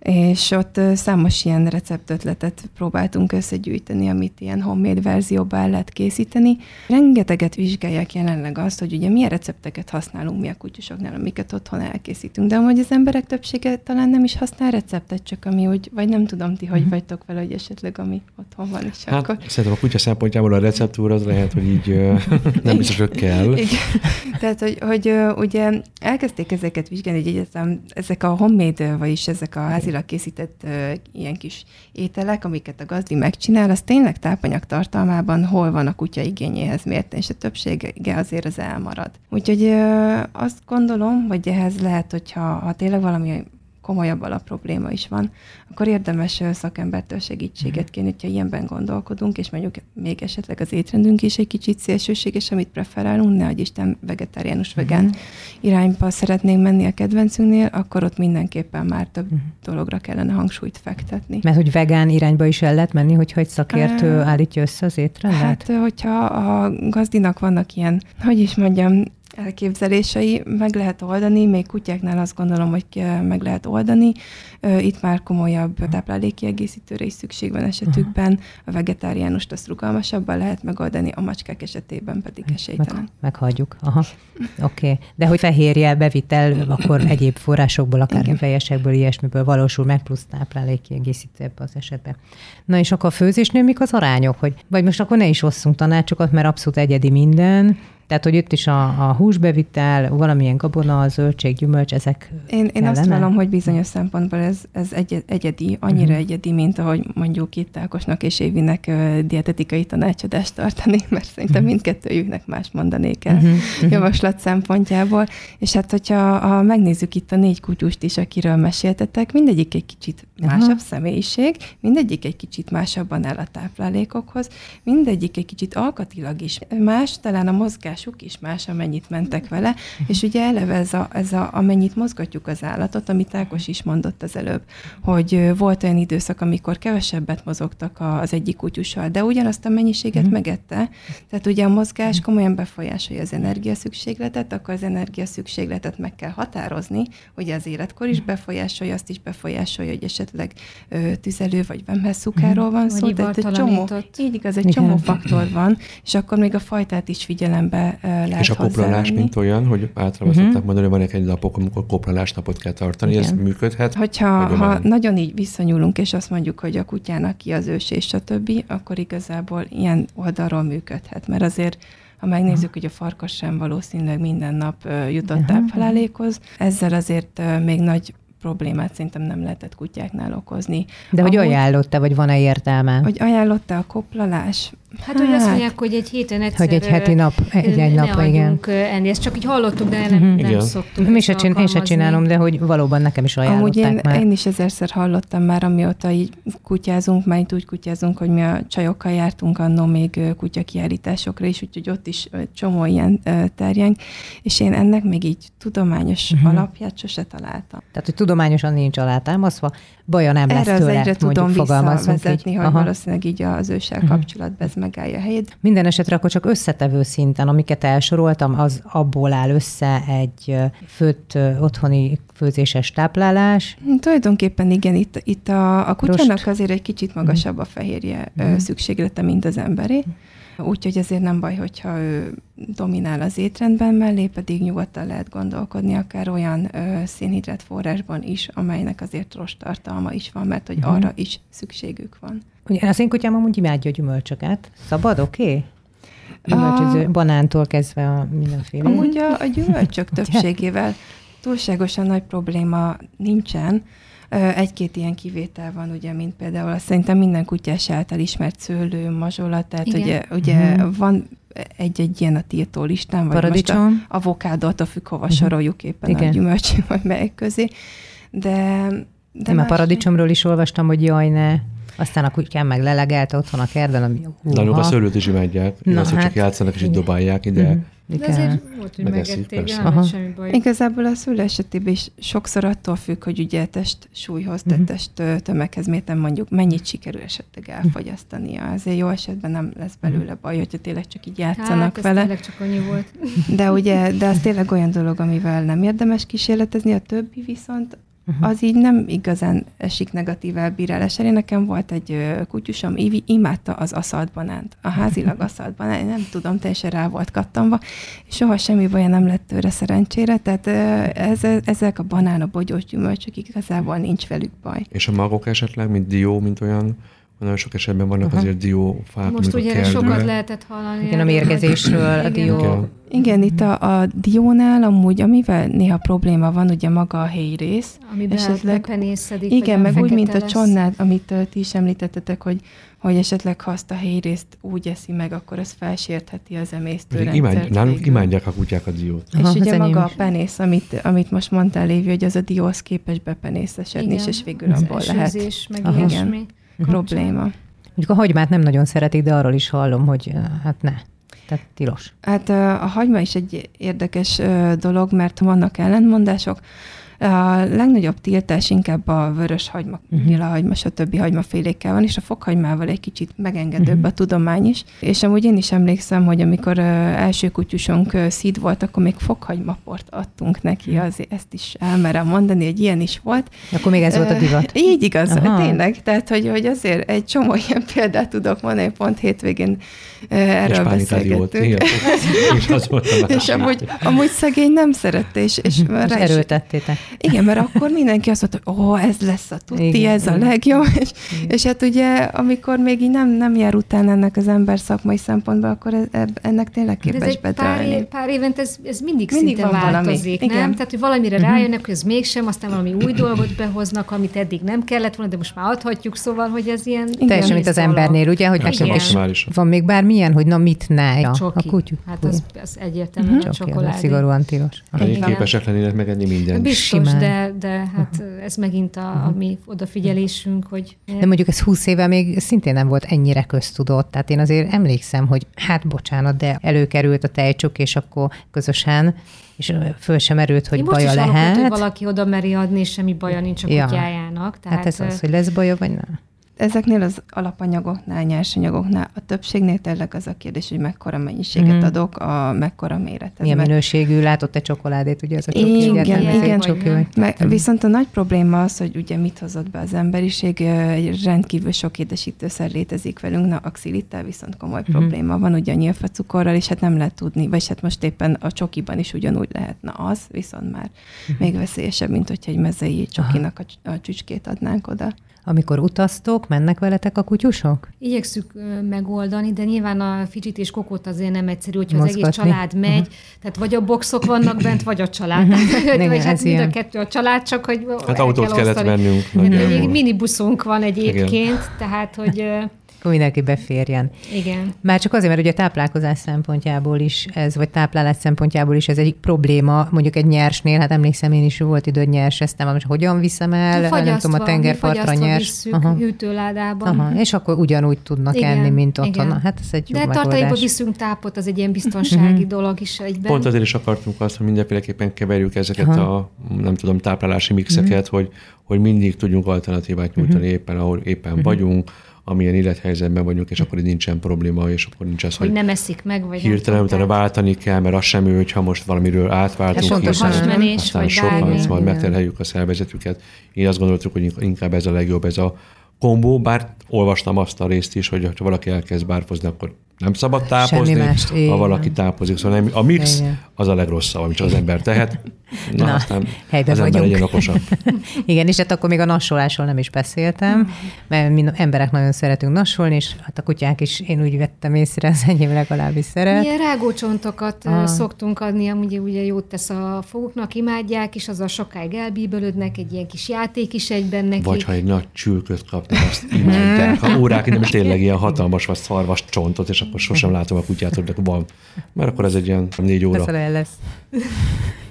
és ott számos ilyen receptötletet próbáltunk összegyűjteni, amit ilyen homemade verzióban lehet készíteni. Rengeteget vizsgálják jelenleg azt, hogy ugye milyen recepteket használunk mi a kutyusoknál, amiket otthon elkészítünk. De amúgy az emberek többsége talán nem is használ receptet, csak ami úgy, vagy nem tudom ti, hogy uh-huh. vagytok vele, hogy esetleg ami otthon van. És hát, akkor... Szerintem a kutya szempontjából a receptúra az lehet, hogy így nem biztos, hogy kell. Igen. Tehát, hogy, hogy ugye elkezdték ezeket vizsgálni, hogy egyetem, ezek a homemade, vagyis ezek a házi gazilag készített ö, ilyen kis ételek, amiket a gazdi megcsinál, az tényleg tápanyag tartalmában hol van a kutya igényéhez mérten, és a többsége azért az elmarad. Úgyhogy ö, azt gondolom, hogy ehhez lehet, hogyha ha tényleg valami komolyabb alapprobléma is van, akkor érdemes szakembertől segítséget kérni, hogyha ilyenben gondolkodunk, és mondjuk még esetleg az étrendünk is egy kicsit szélsőséges, amit preferálunk, ne Isten vegetáriánus, uh-huh. vegán irányba szeretnénk menni a kedvencünknél, akkor ott mindenképpen már több uh-huh. dologra kellene hangsúlyt fektetni. Mert hogy vegán irányba is el lehet menni, hogyha egy szakértő uh, állítja össze az étrendet? Hát, hogyha a gazdinak vannak ilyen, hogy is mondjam, elképzelései meg lehet oldani, még kutyáknál azt gondolom, hogy meg lehet oldani. Itt már komolyabb táplálékkiegészítőre is szükség van esetükben, a vegetáriánust azt rugalmasabban lehet megoldani, a macskák esetében pedig esélytelen. Meg, meghagyjuk. Aha. Oké. Okay. De hogy fehérje bevitel, akkor egyéb forrásokból, akár hüvelyesekből, ilyesmiből valósul meg, plusz táplálékkiegészítő ebbe az esetben. Na és akkor a főzésnél mik az arányok? Hogy, vagy most akkor ne is osszunk tanácsokat, mert abszolút egyedi minden, tehát, hogy itt is a, a húsbevitel, valamilyen gabona, zöldség, gyümölcs, ezek Én, én azt vallom, hogy bizonyos szempontból ez, ez egy, egyedi, annyira uh-huh. egyedi, mint ahogy mondjuk itt Ákosnak és Évinek uh, dietetikai tanácsadást tartani, mert szerintem uh-huh. mindkettőjüknek más mondanék el uh-huh. javaslat szempontjából. És hát, hogyha ha megnézzük itt a négy kutyust is, akiről meséltetek, mindegyik egy kicsit másabb uh-huh. személyiség, mindegyik egy kicsit másabban el a táplálékokhoz, mindegyik egy kicsit alkatilag is más, talán a mozgás mozgásuk is más, amennyit mentek vele, és ugye eleve ez a, ez a, amennyit mozgatjuk az állatot, amit Ákos is mondott az előbb, hogy volt olyan időszak, amikor kevesebbet mozogtak az egyik kutyussal, de ugyanazt a mennyiséget mm. megette, tehát ugye a mozgás komolyan befolyásolja az energiaszükségletet, akkor az energiaszükségletet meg kell határozni, hogy az életkor is befolyásolja, azt is befolyásolja, hogy esetleg ö, tüzelő vagy vemhesszukáról van szó, tehát egy csomó, így igaz, egy csomó faktor van, és akkor még a fajtát is figyelembe lehet És a koplalás, mint olyan, hogy általában uh-huh. szokták mondani, hogy van egy napok, amikor koplalás napot kell tartani, Igen. ez működhet? Hogyha ha nagyon így visszanyúlunk, és azt mondjuk, hogy a kutyának ki az ős, és a többi, akkor igazából ilyen oldalról működhet, mert azért ha megnézzük, hogy a farkas sem valószínűleg minden nap jutott táplálékhoz, ezzel azért még nagy problémát szerintem nem lehetett kutyáknál okozni. De hogy ajánlotta, vagy van-e értelme? Hogy ajánlotta a koplalás? Hát, hát, hogy azt mondják, hogy egy héten egyszer... Hogy egy heti nap, egy, egy nap, igen. enni. Ezt csak így hallottuk, de nem, uh-huh. nem szoktuk. Mi se csin, én se csinálom, de hogy valóban nekem is ajánlották Amúgy én, már. én is ezerszer hallottam már, amióta így kutyázunk, mert úgy kutyázunk, hogy mi a csajokkal jártunk annó még kutyakiállításokra is, úgyhogy ott is csomó ilyen terjeng, és én ennek még így tudományos uh-huh. alapját sose találtam. Tehát, hogy tudományosan nincs alátámasztva, baja nem Erre lesz tőle, az egyre tudom visszavezetni, így. hogy Aha. valószínűleg így az őssel uh-huh. kapcsolatban ez megállja a helyét. Minden esetre akkor csak összetevő szinten, amiket elsoroltam, az abból áll össze egy főtt otthoni főzéses táplálás. Hm, tulajdonképpen igen, itt, itt a, a kutyának azért egy kicsit magasabb a fehérje uh-huh. szükséglete, mint az emberé. Uh-huh Úgyhogy ezért nem baj, hogyha ő dominál az étrendben, mellé pedig nyugodtan lehet gondolkodni akár olyan ö, szénhidrát forrásban is, amelynek azért rost tartalma is van, mert hogy uh-huh. arra is szükségük van. Ugye az én kutyám amúgy imádja a gyümölcsöket. Szabad, oké? Okay? Gyümölcsöző, a... banántól kezdve a mindenféle. Amúgy a, a gyümölcsök többségével túlságosan nagy probléma nincsen, egy-két ilyen kivétel van, ugye, mint például azt szerintem minden kutyás által ismert szőlő, mazsolat, tehát Igen. ugye, ugye uh-huh. van egy-egy ilyen a tiltó listán, vagy Paradicsom. most a avokádot, a függ, hova uh-huh. soroljuk éppen Igen. a gyümölcs, vagy melyik közé. De, de Én más... a paradicsomról is olvastam, hogy jaj, ne, aztán a kutyám meg lelegelt otthon a kertben, ami Náluk a szőlőt is imádják, Na, az, hát, csak játszanak és így dobálják ide. Uh-huh. De azért volt, hogy megették, semmi baj. Igazából a szülő esetében is sokszor attól függ, hogy ugye test súlyhoz, uh-huh. test tömeghez mértem mondjuk mennyit sikerül esetleg elfogyasztania. Azért jó esetben nem lesz belőle baj, hogyha tényleg csak így játszanak hát, vele. tényleg csak annyi volt. De ugye, de az tényleg olyan dolog, amivel nem érdemes kísérletezni, a többi viszont uh-huh. az így nem igazán esik negatív elbírálás elé. Nekem volt egy kutyusom, Ivi, imádta az aszalt banánt, a házilag aszalt banánt, nem tudom, teljesen rá volt kattanva, és soha semmi baja nem lett tőle szerencsére, tehát ez, ezek a banán, a bogyós gyümölcsök igazából nincs velük baj. És a magok esetleg, mint dió, mint olyan, Nagyon sok esetben vannak Aha. azért diófák. Most ugye kell, sokat lehetett hallani. Igen, a mérgezésről, a dió. Igen. Igen, itt a, a diónál amúgy, amivel néha probléma van, ugye maga a helyi rész. Amiben esetleg. Igen, meg úgy, mint a csonnát, amit uh, ti is említettetek, hogy hogy esetleg ha azt a helyi részt úgy eszi meg, akkor ez felsértheti az emésztőrendszert. Imád, nálunk imádják a kutyák a diót. És Aha, ugye maga a penész, amit, amit most mondtál, Lévi, hogy az a dió az képes bepenészesedni, és, és végül abból lehet meg Aha. igen, probléma. Mondjuk a hagymát nem nagyon szeretik, de arról is hallom, hogy hát ne. Tehát tilos. Hát a hagyma is egy érdekes dolog, mert vannak ellentmondások. A legnagyobb tiltás inkább a vörös hagyma, uh-huh. hagyma, stb. hagymafélékkel van, és a fokhagymával egy kicsit megengedőbb uh-huh. a tudomány is. És amúgy én is emlékszem, hogy amikor uh, első kutyusunk uh, szíd volt, akkor még fokhagymaport adtunk neki, uh-huh. azért ezt is elmerem mondani, hogy ilyen is volt. Akkor még ez volt a divat? Így igaz, Aha. tényleg. Tehát, hogy, hogy azért egy csomó ilyen példát tudok mondani, pont hétvégén erről beszélgettünk. Igen, és, a és amúgy, amúgy szegény nem szerette, és, és, és erőltettétek. Igen, mert akkor mindenki azt mondta, hogy ó, ez lesz a tuti, igen, ez igen. a legjobb, és, és hát ugye, amikor még így nem, nem jár után ennek az ember szakmai szempontból, akkor ez, ennek tényleg képes betalálni. Pár, év, pár évent ez, ez mindig, mindig szinte változik, valami. nem? Igen. Tehát, hogy valamire uh-huh. rájönnek, hogy ez mégsem, aztán valami új dolgot behoznak, amit eddig nem kellett volna, de most már adhatjuk, szóval, hogy ez ilyen... Igen, Teljesen, mint az embernél, ugye, hogy nekem is van még bármilyen, hogy na mit ne, ja, a kutyú. Hát az, az egyértelműen uh-huh. csokoládé. Szigorúan tilos. Képesek lennének megenni mindent. Biztos, de, de hát ez megint a, a mi odafigyelésünk, hogy... De mondjuk ez 20 éve még szintén nem volt ennyire köztudott, tehát én azért emlékszem, hogy hát bocsánat, de előkerült a tejcsok, és akkor közösen és föl sem erőt, hogy Én baja most is lehet. hogy valaki oda meri adni, és semmi baja nincs a ja. kutyájának. Tehát hát ez az, hogy lesz baja, vagy nem? Ezeknél az alapanyagoknál, nyersanyagoknál a többségnél tényleg az a kérdés, hogy mekkora mennyiséget mm. adok, a mekkora méret. Milyen minőségű, látott te csokoládét, ugye az a csoki? Igen, igen. igen. Csoki, Meg, viszont a nagy probléma az, hogy ugye mit hozott be az emberiség, rendkívül sok édesítőszer létezik velünk, na a xilittel viszont komoly mm. probléma van, ugye a nyilfacukorral, és hát nem lehet tudni, vagy hát most éppen a csokiban is ugyanúgy lehetne az, viszont már mm. még veszélyesebb, mint hogyha egy mezei csokinak a, a csücskét adnánk oda. Amikor utaztok, mennek veletek a kutyusok? Igyekszük megoldani, de nyilván a Ficsit és Kokót azért nem egyszerű, hogyha Mozgatni. az egész család megy, uh-huh. tehát vagy a boxok vannak bent, vagy a család. Uh-huh. Igen, vagy hát mind a kettő a család, csak hogy Hát autót kell kellett vennünk. Minibuszunk van egyébként, Igen. tehát hogy mindenki beférjen. Igen. Már csak azért, mert ugye a táplálkozás szempontjából is ez, vagy táplálás szempontjából is ez egy probléma, mondjuk egy nyersnél, hát emlékszem én is volt idő, hogy nyers, ezt nem, most hogyan viszem el, nem tudom, a tengerpartra nyers. Visszük Aha. hűtőládában. Aha. És akkor ugyanúgy tudnak Igen. enni, mint otthon. Na, hát ez egy jó De tartalékba viszünk tápot, az egy ilyen biztonsági mhm. dolog is egyben. Pont azért is akartunk azt, hogy mindenféleképpen keverjük ezeket Aha. a, nem tudom, táplálási mixeket, uh-huh. hogy, hogy mindig tudjunk alternatívát nyújtani uh-huh. éppen, ahol éppen vagyunk, amilyen élethelyzetben vagyunk, és akkor nincsen probléma, és akkor nincs az, hogy, hogy nem eszik meg, vagy hirtelen utána váltani kell, mert az sem ő, hogyha most valamiről átváltunk, hát hiszen, aztán sokan szóval megterheljük a szervezetüket. Én azt gondoltuk, hogy inkább ez a legjobb, ez a kombó, bár olvastam azt a részt is, hogy ha valaki elkezd bárfozni, akkor nem szabad tápozni, mást, ha valaki tápozik. Szóval nem, a mix igen. az a legrosszabb, amit az ember tehet. Na, Na aztán helyben az vagyunk. ember legyen okosabb. igen, és hát akkor még a nassolásról nem is beszéltem, mert mi emberek nagyon szeretünk nassolni, és hát a kutyák is, én úgy vettem észre, az enyém legalábbis szeret. Milyen rágócsontokat ah. szoktunk adni, amúgy ugye jót tesz a foguknak, imádják, és azzal sokáig elbíbelődnek, egy ilyen kis játék is egyben neki. Vagy ha egy nagy csülköt kapnak, azt imádják. Ha órák, nem is tényleg ilyen hatalmas vagy szarvas csontot, és akkor sosem látom a kutyát, hogy van. Mert akkor ez egy ilyen négy óra. Persze lesz.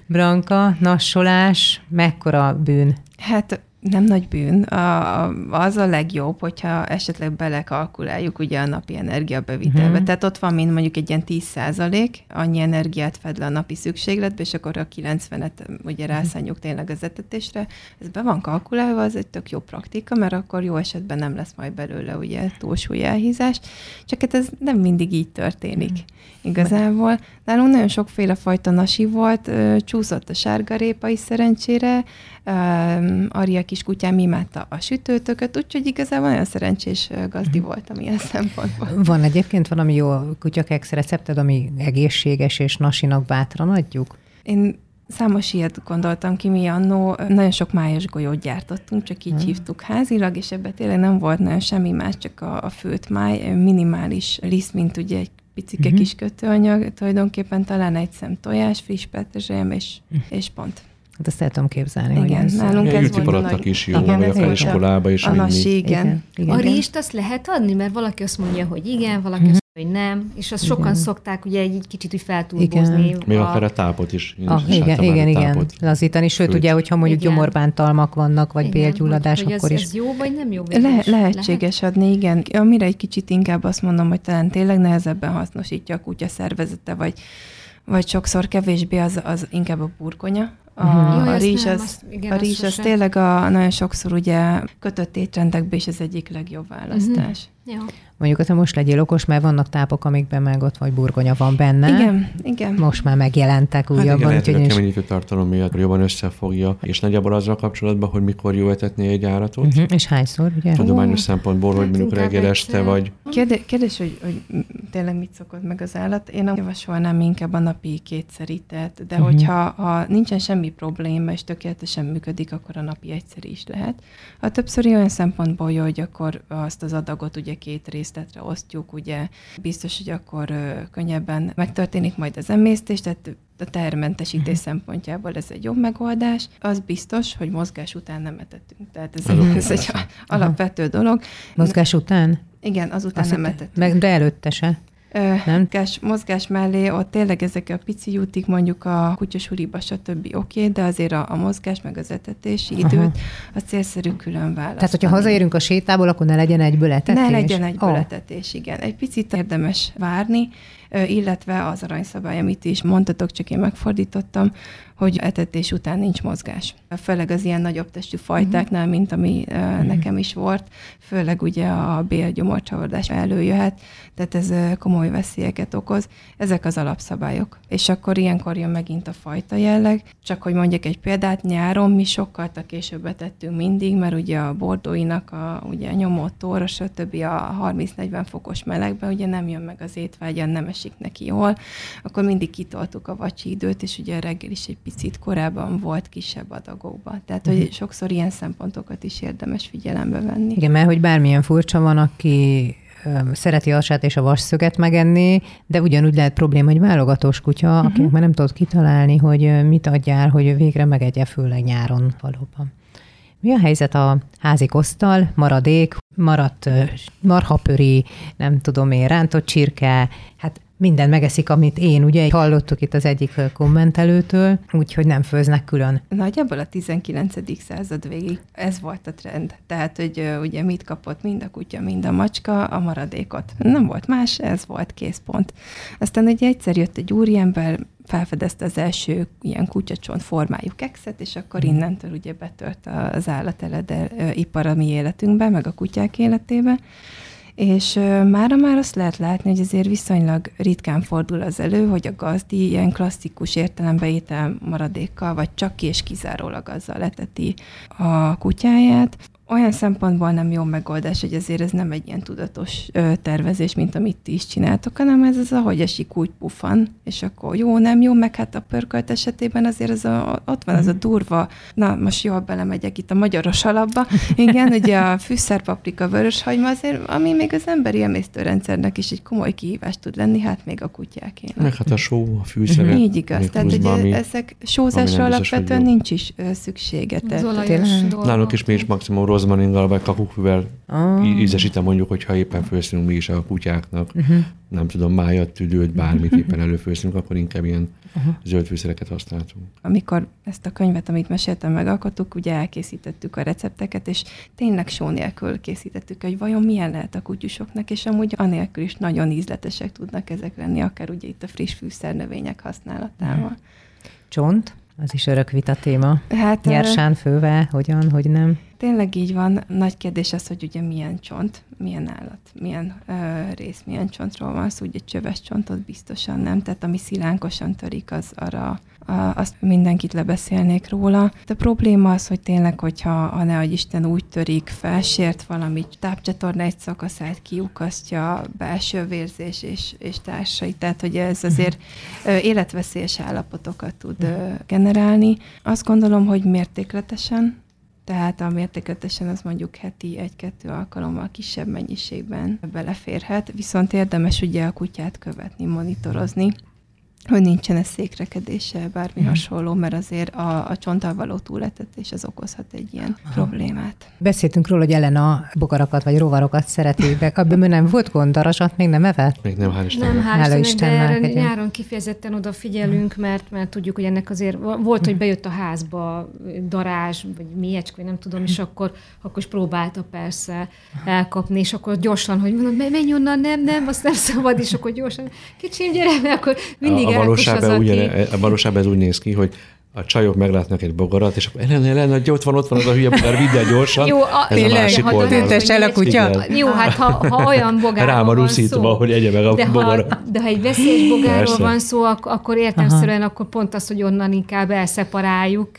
Branka, nassolás, mekkora bűn? Hát nem nagy bűn. A, az a legjobb, hogyha esetleg belekalkuláljuk ugye a napi energiabevitelbe. Uh-huh. Tehát ott van, mint mondjuk egy ilyen 10 százalék, annyi energiát fed le a napi szükségletbe, és akkor a 90-et ugye mhm. rászánjuk tényleg az etetésre. Ez be van kalkulálva, az egy tök jó praktika, mert akkor jó esetben nem lesz majd belőle ugye túlsúly elhízás. Csak hát ez nem mindig így történik. Uh-huh. Igazából. Nálunk nagyon sokféle fajta nasi volt, csúszott a sárgarépa is szerencsére, Aria kiskutyám imádta a sütőtököt, úgyhogy igazából nagyon szerencsés gazdi mhm. voltam ilyen szempontból. Van egyébként valami jó kutyakeksz recepted, ami egészséges és nasinak bátran adjuk? Én Számos ilyet gondoltam ki, mi annó nagyon sok májas golyót gyártottunk, csak így Hmm. hívtuk házilag, és ebben tényleg nem volt nagyon semmi más, csak a, a főt máj, minimális liszt, mint ugye egy picike Mhm. kis kötőanyag, tulajdonképpen talán egy szem tojás, friss petrezselyem, és, és pont. Hát ezt el tudom képzelni. hogy Igen, ez- nálunk ez volt a is jó, Igen, vagy akár a- iskolába is A nasi, igen. Igen, igen. A rizst azt lehet adni, mert valaki azt mondja, hogy igen, valaki azt mondja, hogy nem, és azt sokan Igen. szokták ugye egy kicsit úgy feltúlbozni. Igen. Még akár a tápot is. Én Ah, is igen, igen, a igen. Lazítani, sőt, Főt. ugye, hogyha mondjuk Igen. gyomorbántalmak vannak, vagy Igen, bélgyulladás, hogy, hogy akkor ez, is ez jó, vagy nem jó? Le, lehetséges adni, igen. Amire egy kicsit inkább azt mondom, hogy talán tényleg nehezebben hasznosítja a kutya szervezete, vagy, vagy sokszor kevésbé az, az inkább a burgonya. A, Mhm. Jaj, a rizs, nem, az, azt- igen, a rizs az tényleg a, nagyon sokszor ugye kötött étrendekben is az egyik legjobb választás. Jó. mondjuk, hogy most legyél okos, mert vannak tápok, amikben meg ott vagy burgonya van benne. Igen, igen. Most már megjelentek Hát igen, újabban, lehet, hogy úgyhogy is- tartalom miatt jobban összefogja, és nagyjából azzal kapcsolatban, hogy mikor jó etetni egy áratot. Mhm, És hányszor, ugye? Tudományos szempontból, hogy Hát mondjuk reggel este, egyszer. vagy Kérdés, kérdés hogy, hogy tényleg mit szokott meg az állat. Én nem javasolnám inkább a napi kétszerített, de Mhm. hogyha ha nincsen semmi probléma, és tökéletesen működik, akkor a napi egyszer is lehet. A többszöri olyan szempontból jó, hogy akkor azt az adagot ugye két részletre osztjuk, ugye biztos, hogy akkor könnyebben megtörténik majd az emésztés, tehát a tehermentesítés szempontjából ez egy jobb megoldás. Az biztos, hogy mozgás után nem etettünk. Tehát ez, oké, ez egy alapvető dolog. Mozgás után? Igen, azután Azt nem etettünk. Meg, de előtte se. Nem? Mozgás, mozgás mellé, ott tényleg ezek a pici jutik, mondjuk a kutyasuliba, stb. oké, okay, de azért a, a mozgás, meg az etetési időt, Aha. a célszerű külön választani. Tehát, hogyha hazaérünk a sétából, akkor ne legyen egyből etetés? Ne legyen egy Ó. bőletetés, igen. Egy picit érdemes várni, illetve az aranyszabály, amit is mondtatok, csak én megfordítottam, hogy etetés után nincs mozgás. Főleg az ilyen nagyobb testű fajtáknál, mint ami ö, nekem is volt, főleg ugye a bélgyomorcsavardás előjöhet, tehát ez komoly veszélyeket okoz. Ezek az alapszabályok. És akkor ilyenkor jön megint a fajta jelleg. Csak hogy mondjak egy példát, nyáron mi sokkal később etettünk mindig, mert ugye a bordóinak a ugye nyomott tóra, stb. a 30-40 fokos melegben ugye nem jön meg az étvágyan, nem esik neki jól, akkor mindig kitoltuk a vacsi időt, és ugye reggel is egy picit korábban volt kisebb adagokban. Tehát, hogy sokszor ilyen szempontokat is érdemes figyelembe venni. Igen, mert hogy bármilyen furcsa van, aki szereti a asát és a vasszöget megenni, de ugyanúgy lehet probléma, hogy válogatós kutya, uh-huh. akinek már nem tudod kitalálni, hogy mit adjál, hogy végre megegye, főleg nyáron valóban. Mi a helyzet a házi kosztal, maradék, maradt marhapöri, nem tudom én, rántott csirke, hát minden megeszik, amit én, ugye hallottuk itt az egyik kommentelőtől, úgyhogy nem főznek külön. Nagyjából a 19. század végig ez volt a trend. Tehát, hogy ugye mit kapott mind a kutya, mind a macska, a maradékot. Nem volt más, ez volt készpont. Aztán ugye egyszer jött egy úriember, felfedezte az első ilyen kutyacsont formájú kekszet, és akkor innentől ugye betört az állatelede ö, ipar a mi életünkbe, meg a kutyák életébe. És mára már azt lehet látni, hogy azért viszonylag ritkán fordul az elő, hogy a gazdi ilyen klasszikus értelembe étel maradékkal, vagy csak és kizárólag azzal leteti a kutyáját. Olyan szempontból nem jó megoldás, hogy azért ez nem egy ilyen tudatos ö, tervezés, mint amit ti is csináltok, hanem ez az, ahogy esik, úgy pufan, és akkor jó, nem jó, meg hát a pörkölt esetében azért ez a, ott van az a durva, na most jól belemegyek itt a magyaros alapba, igen, ugye a fűszerpaprika, vöröshagyma azért, ami még az emberi emésztőrendszernek is egy komoly kihívás tud lenni, hát még a kutyákének. meg hát a só, a fűszerek. Így igaz. Tehát ugye ami- ezek sózásra alapvetően nincs is szüksége. Tehát-. Nálunk is mi is maximum rozmaringgal vagy kakukkővel Ah. ízesítem mondjuk, hogyha éppen főzünk mi is a kutyáknak, Uh-huh. nem tudom, májat, tüdőt, bármit éppen előfőzünk, akkor inkább ilyen Aha. zöld fűszereket használtunk. amikor ezt a könyvet, amit meséltem, megalkottuk, ugye elkészítettük a recepteket, és tényleg só nélkül készítettük, hogy vajon milyen lehet a kutyusoknak, és amúgy anélkül is nagyon ízletesek tudnak ezek lenni, akár ugye itt a friss fűszernövények használatával. Csont, az is örök vita téma. Hát Nyersán főve, hogyan, hogy nem. tényleg így van. Nagy kérdés az, hogy ugye milyen csont, milyen állat, milyen ö, rész, milyen csontról van szó, ugye csöves csontot biztosan nem, tehát ami szilánkosan törik, az arra azt mindenkit lebeszélnék róla. A probléma az, hogy tényleg, hogyha ha ne Isten úgy törik, felsért valamit, tápcsatorna egy szakaszát kiukasztja, belső vérzés és, és társai, tehát hogy ez azért életveszélyes állapotokat tud generálni. Azt gondolom, hogy mértékletesen, tehát a mértékletesen az mondjuk heti egy-kettő alkalommal kisebb mennyiségben beleférhet, viszont érdemes ugye a kutyát követni, monitorozni, hogy nincsen ez székrekedése, bármi uh-huh. hasonló, mert azért a, a csonttal való túletetés az okozhat egy ilyen Aha. problémát. Beszéltünk róla, hogy Elena bogarakat vagy rovarokat szereti be. Abban nem volt gond, darasat még nem evett? Még nem, hál' Istennek. Nem, hál' Istennek, de erre nyáron kifejezetten odafigyelünk, mert, mert tudjuk, hogy ennek azért volt, hogy bejött a házba darázs, vagy mélyecsk, vagy nem tudom, és akkor, akkor is próbálta persze elkapni, és akkor gyorsan, hogy mondom, menj onnan, nem, nem, azt nem szabad, és akkor gyorsan, kicsim, gyere, mert akkor mindig a valóságban, úgy, a valóságban ez úgy néz ki, hogy a csajok meglátnak egy bogarat, és akkor Ellen, Ellen, hogy ott van, ott van az a hülye bogár, vidd el gyorsan. Jó, a, ez tényleg, a másik ha oldal. el a kutya. Igen. Jó, hát ha, ha olyan bogárról Rám a ruszítva, hogy egye meg a de bogarat. Ha, de ha egy veszélyes bogárról Persze. van szó, akkor értelmszerűen akkor pont az, hogy onnan inkább elszeparáljuk,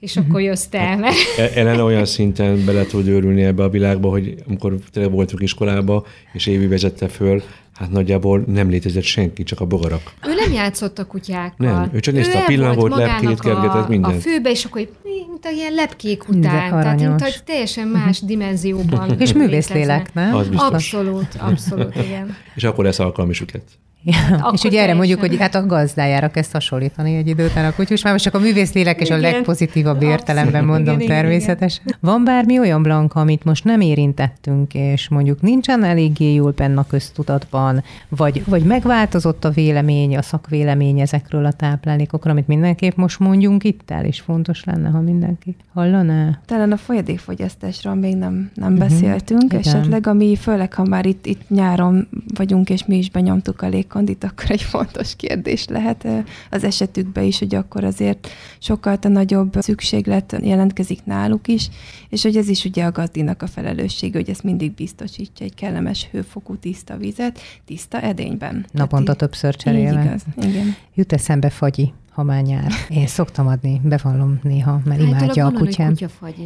és akkor jössz te. Mert... Hát, Ellen olyan szinten bele tud őrülni ebbe a világba, hogy amikor tényleg voltunk iskolába, és Évi vezette föl, Hát nagyjából nem létezett senki, csak a bogarak. Ő nem játszott a kutyákkal. Nem, ő csak nézte a pillangot, lepkét, kergetett, mindent. A főbe, és akkor mint a ilyen lepkék után. Tehát, mint hogy teljesen más dimenzióban. és művészlélek, nem? Az abszolút, abszolút, igen. és akkor lesz alkalmi süket. Ja. és ugye erre mondjuk, hogy hát a gazdájára kezd hasonlítani egy idő után a kutyus, már most csak a művészlélek és a legpozitívabb értelemben mondom igen, természetesen. Igen. Van bármi olyan blanka, amit most nem érintettünk, és mondjuk nincsen eléggé jól benne a köztudatban, vagy, vagy megváltozott a vélemény, a szakvélemény ezekről a táplálékokról, amit mindenképp most mondjunk itt el, és fontos lenne, ha mindenki hallaná. Talán a folyadékfogyasztásról még nem, nem uh-huh. beszéltünk, Igen. esetleg, ami főleg, ha már itt, itt nyáron vagyunk, és mi is benyomtuk a lég kondit, akkor egy fontos kérdés lehet az esetükben is, hogy akkor azért sokkal a nagyobb szükséglet jelentkezik náluk is, és hogy ez is ugye a gazdinak a felelőssége, hogy ezt mindig biztosítja egy kellemes hőfokú tiszta vizet, tiszta edényben. Naponta többször cserélve. Igaz, igen. Jut eszembe Fagyi, ha már nyár. Én szoktam adni, bevallom néha, mert hát, imádja a kutyám.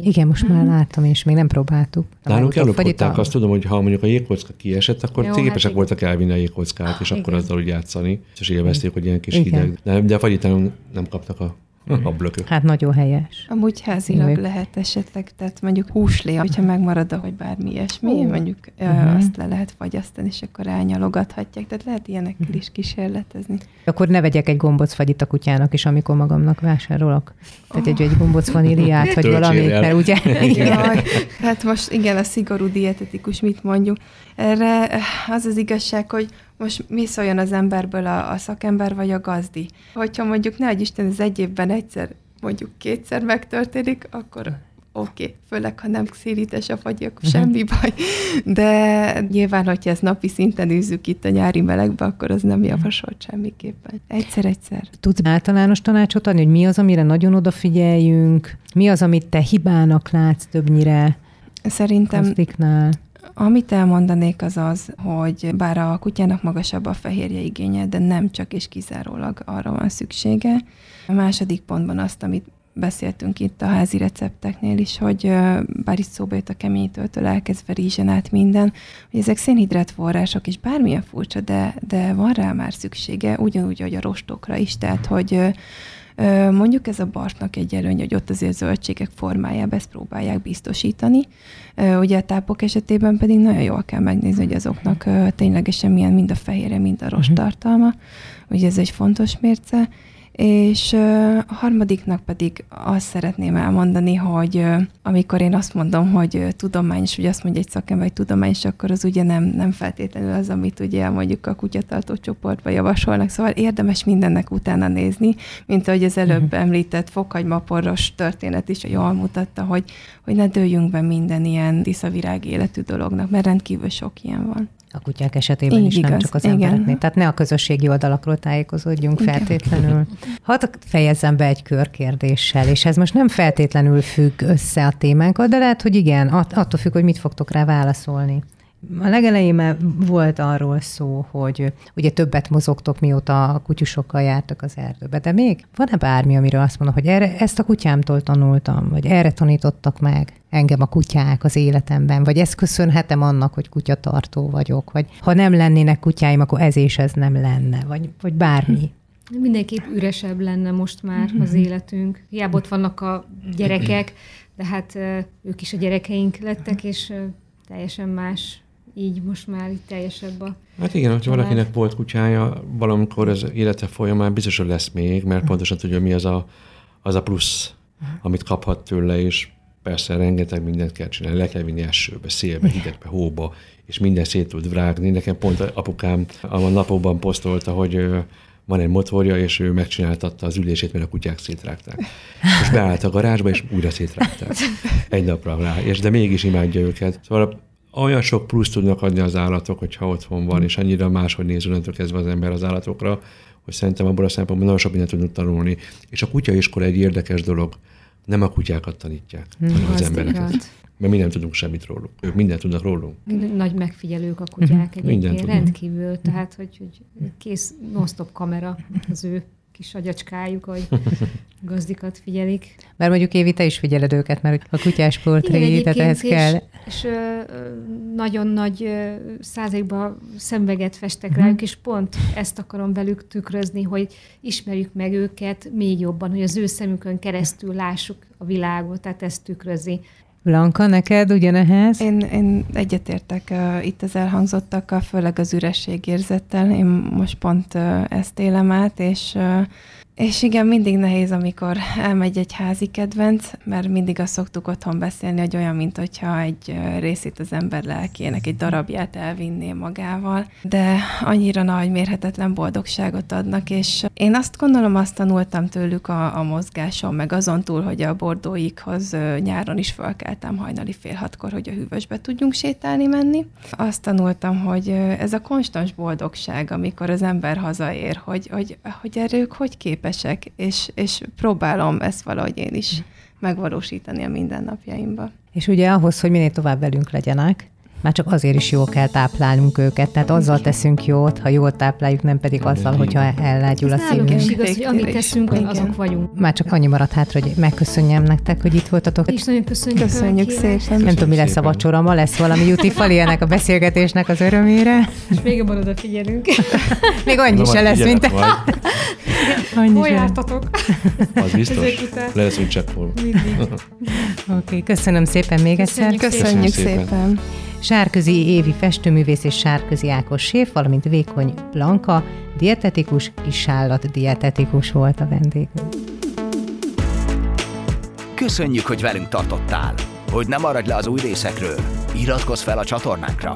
Igen, most már mhm. láttam, és még nem próbáltuk. Nálunk ellopották, azt tudom, hogy ha mondjuk a jégkocka kiesett, akkor Jó, képesek hát voltak elvinni a jégkockát, és igen. akkor azzal úgy játszani, és élvezték, hogy ilyen kis igen. hideg. De, de fagyitán nem kaptak a a blökök. Hát nagyon helyes. Amúgy házilag Még. lehet esetleg, tehát mondjuk húslé, hogyha megmarad, hogy bármi ilyesmi, uh. mondjuk uh-huh. azt le lehet fagyasztani, és akkor elnyalogathatják. Tehát lehet ilyenekkel is kísérletezni. Akkor ne vegyek egy gombóc a kutyának is, amikor magamnak vásárolok. Tehát egy, egy gombóc vaníliát, vagy valamit, mert ugye... Jaj, hát most igen, a szigorú dietetikus mit mondjuk. Erre az az igazság, hogy most mi szóljon az emberből a, a szakember vagy a gazdi? Hogyha mondjuk ne egy Isten az egy évben egyszer, mondjuk kétszer megtörténik, akkor oké, okay. főleg ha nem szírítes a fagy, akkor uh-huh. semmi baj. De nyilván, hogyha ezt napi szinten űzzük itt a nyári melegbe, akkor az nem javasolt semmiképpen. Egyszer-egyszer. Tudsz általános tanácsot adni, hogy mi az, amire nagyon odafigyeljünk? Mi az, amit te hibának látsz többnyire? Szerintem gazdiknál? Amit elmondanék az az, hogy bár a kutyának magasabb a fehérje igénye, de nem csak és kizárólag arra van szüksége. A második pontban azt, amit beszéltünk itt a házi recepteknél is, hogy bár itt szóba jött a keményítőtől elkezdve rizsen át minden, hogy ezek szénhidrát források, és bármilyen furcsa, de, de van rá már szüksége, ugyanúgy, hogy a rostokra is, tehát, hogy Mondjuk ez a bartnak egy előny, hogy ott azért zöldségek formájában ezt próbálják biztosítani. Ugye a tápok esetében pedig nagyon jól kell megnézni, hogy azoknak ténylegesen milyen mind a fehérre, mind a rost mhm. tartalma. Ugye ez egy fontos mérce. És a harmadiknak pedig azt szeretném elmondani, hogy amikor én azt mondom, hogy tudományos, vagy azt mondja egy szakember, hogy tudományos, akkor az ugye nem, nem feltétlenül az, amit ugye mondjuk a kutyatartó csoportba javasolnak. Szóval érdemes mindennek utána nézni, mint ahogy az előbb uh-huh. említett fokhagymaporos történet is jól mutatta, hogy, hogy ne dőljünk be minden ilyen diszavirág életű dolognak, mert rendkívül sok ilyen van. A kutyák esetében Így is, igaz, nem csak az igen. embereknél. Tehát ne a közösségi oldalakról tájékozódjunk igen. feltétlenül. Hadd fejezzem be egy körkérdéssel, és ez most nem feltétlenül függ össze a témánkkal, de lehet, hogy igen, attól függ, hogy mit fogtok rá válaszolni. A legelején már volt arról szó, hogy ugye többet mozogtok, mióta a kutyusokkal jártak az erdőbe, de még van-e bármi, amiről azt mondom, hogy erre, ezt a kutyámtól tanultam, vagy erre tanítottak meg engem a kutyák az életemben, vagy ezt köszönhetem annak, hogy kutyatartó vagyok, vagy ha nem lennének kutyáim, akkor ez és ez nem lenne, vagy, vagy bármi. Mindenképp üresebb lenne most már az életünk. Hiába ott vannak a gyerekek, de hát ők is a gyerekeink lettek, és teljesen más így most már itt teljesebb a Hát igen, hogyha valakinek volt kutyája, valamikor az élete folyamán biztos, hogy lesz még, mert pontosan tudja, mi az a, az a plusz, amit kaphat tőle, és persze rengeteg mindent kell csinálni, le kell vinni esőbe, szélbe, hidegbe, hóba, és minden szét tud rágni. Nekem pont apukám a napokban posztolta, hogy van egy motorja, és ő megcsináltatta az ülését, mert a kutyák szétrágták. És beállt a garázsba, és újra szétrágták. Egy napra rá. És de mégis imádja őket. Szóval olyan sok plusz tudnak adni az állatok, hogyha otthon van, és annyira máshogy néz onnantól kezdve az ember az állatokra, hogy szerintem abból a szempontból nagyon sok mindent tudunk tanulni. És a kutyaiskola egy érdekes dolog. Nem a kutyákat tanítják, hanem az, az embereket. Igaz mert mi nem tudunk semmit róluk. Ők mindent tudnak rólunk. Nagy megfigyelők a kutyák uh-huh. egyébként, rendkívül, tehát hogy, hogy kész non-stop kamera az ő kis agyacskájuk, hogy gazdikat figyelik. Mert mondjuk Évi, te is figyeled őket, mert a kutyás portré, tehát ehhez és, kell. És ö, nagyon nagy ö, százalékban szemveget festek uh-huh. rájuk, és pont ezt akarom velük tükrözni, hogy ismerjük meg őket még jobban, hogy az ő szemükön keresztül lássuk a világot, tehát ezt tükrözi. Blanka, neked ugyanehhez? Én, én egyetértek uh, itt az elhangzottakkal, főleg az ürességérzettel. Én most pont uh, ezt élem át, és uh, és igen, mindig nehéz, amikor elmegy egy házi kedvenc, mert mindig azt szoktuk otthon beszélni, hogy olyan, mint hogyha egy részét az ember lelkének, egy darabját elvinné magával, de annyira nagy, mérhetetlen boldogságot adnak, és én azt gondolom, azt tanultam tőlük a, a mozgáson, meg azon túl, hogy a bordóikhoz nyáron is felkeltem hajnali fél hatkor, hogy a hűvösbe tudjunk sétálni menni. Azt tanultam, hogy ez a konstans boldogság, amikor az ember hazaér, hogy, hogy, hogy erre hogy képes képesek, és, és próbálom ezt valahogy én is megvalósítani a mindennapjaimban. És ugye ahhoz, hogy minél tovább velünk legyenek, már csak azért is jól kell táplálnunk őket. Tehát azzal teszünk jót, ha jól tápláljuk, nem pedig azzal, hogyha ellágyul a szívünk. Ez igaz, hogy amit teszünk, Igen. azok vagyunk. Már csak annyi maradt hátra, hogy megköszönjem nektek, hogy itt voltatok. És nagyon köszönjük. Köszönjük szépen. Nem tudom, mi lesz a vacsora, ma lesz valami juti fali ennek a beszélgetésnek az örömére. És még jobban odafigyelünk. még annyi se lesz, mint te. Hol jártatok? Az biztos. Leszünk cseppol. Oké, okay, köszönöm szépen még egyszer. Köszönjük szépen. Sárközi Évi festőművész és Sárközi Ákos séf, valamint Vékony Blanka, dietetikus, kisállat dietetikus volt a vendégünk. Köszönjük, hogy velünk tartottál! Hogy nem maradj le az új részekről, iratkozz fel a csatornánkra!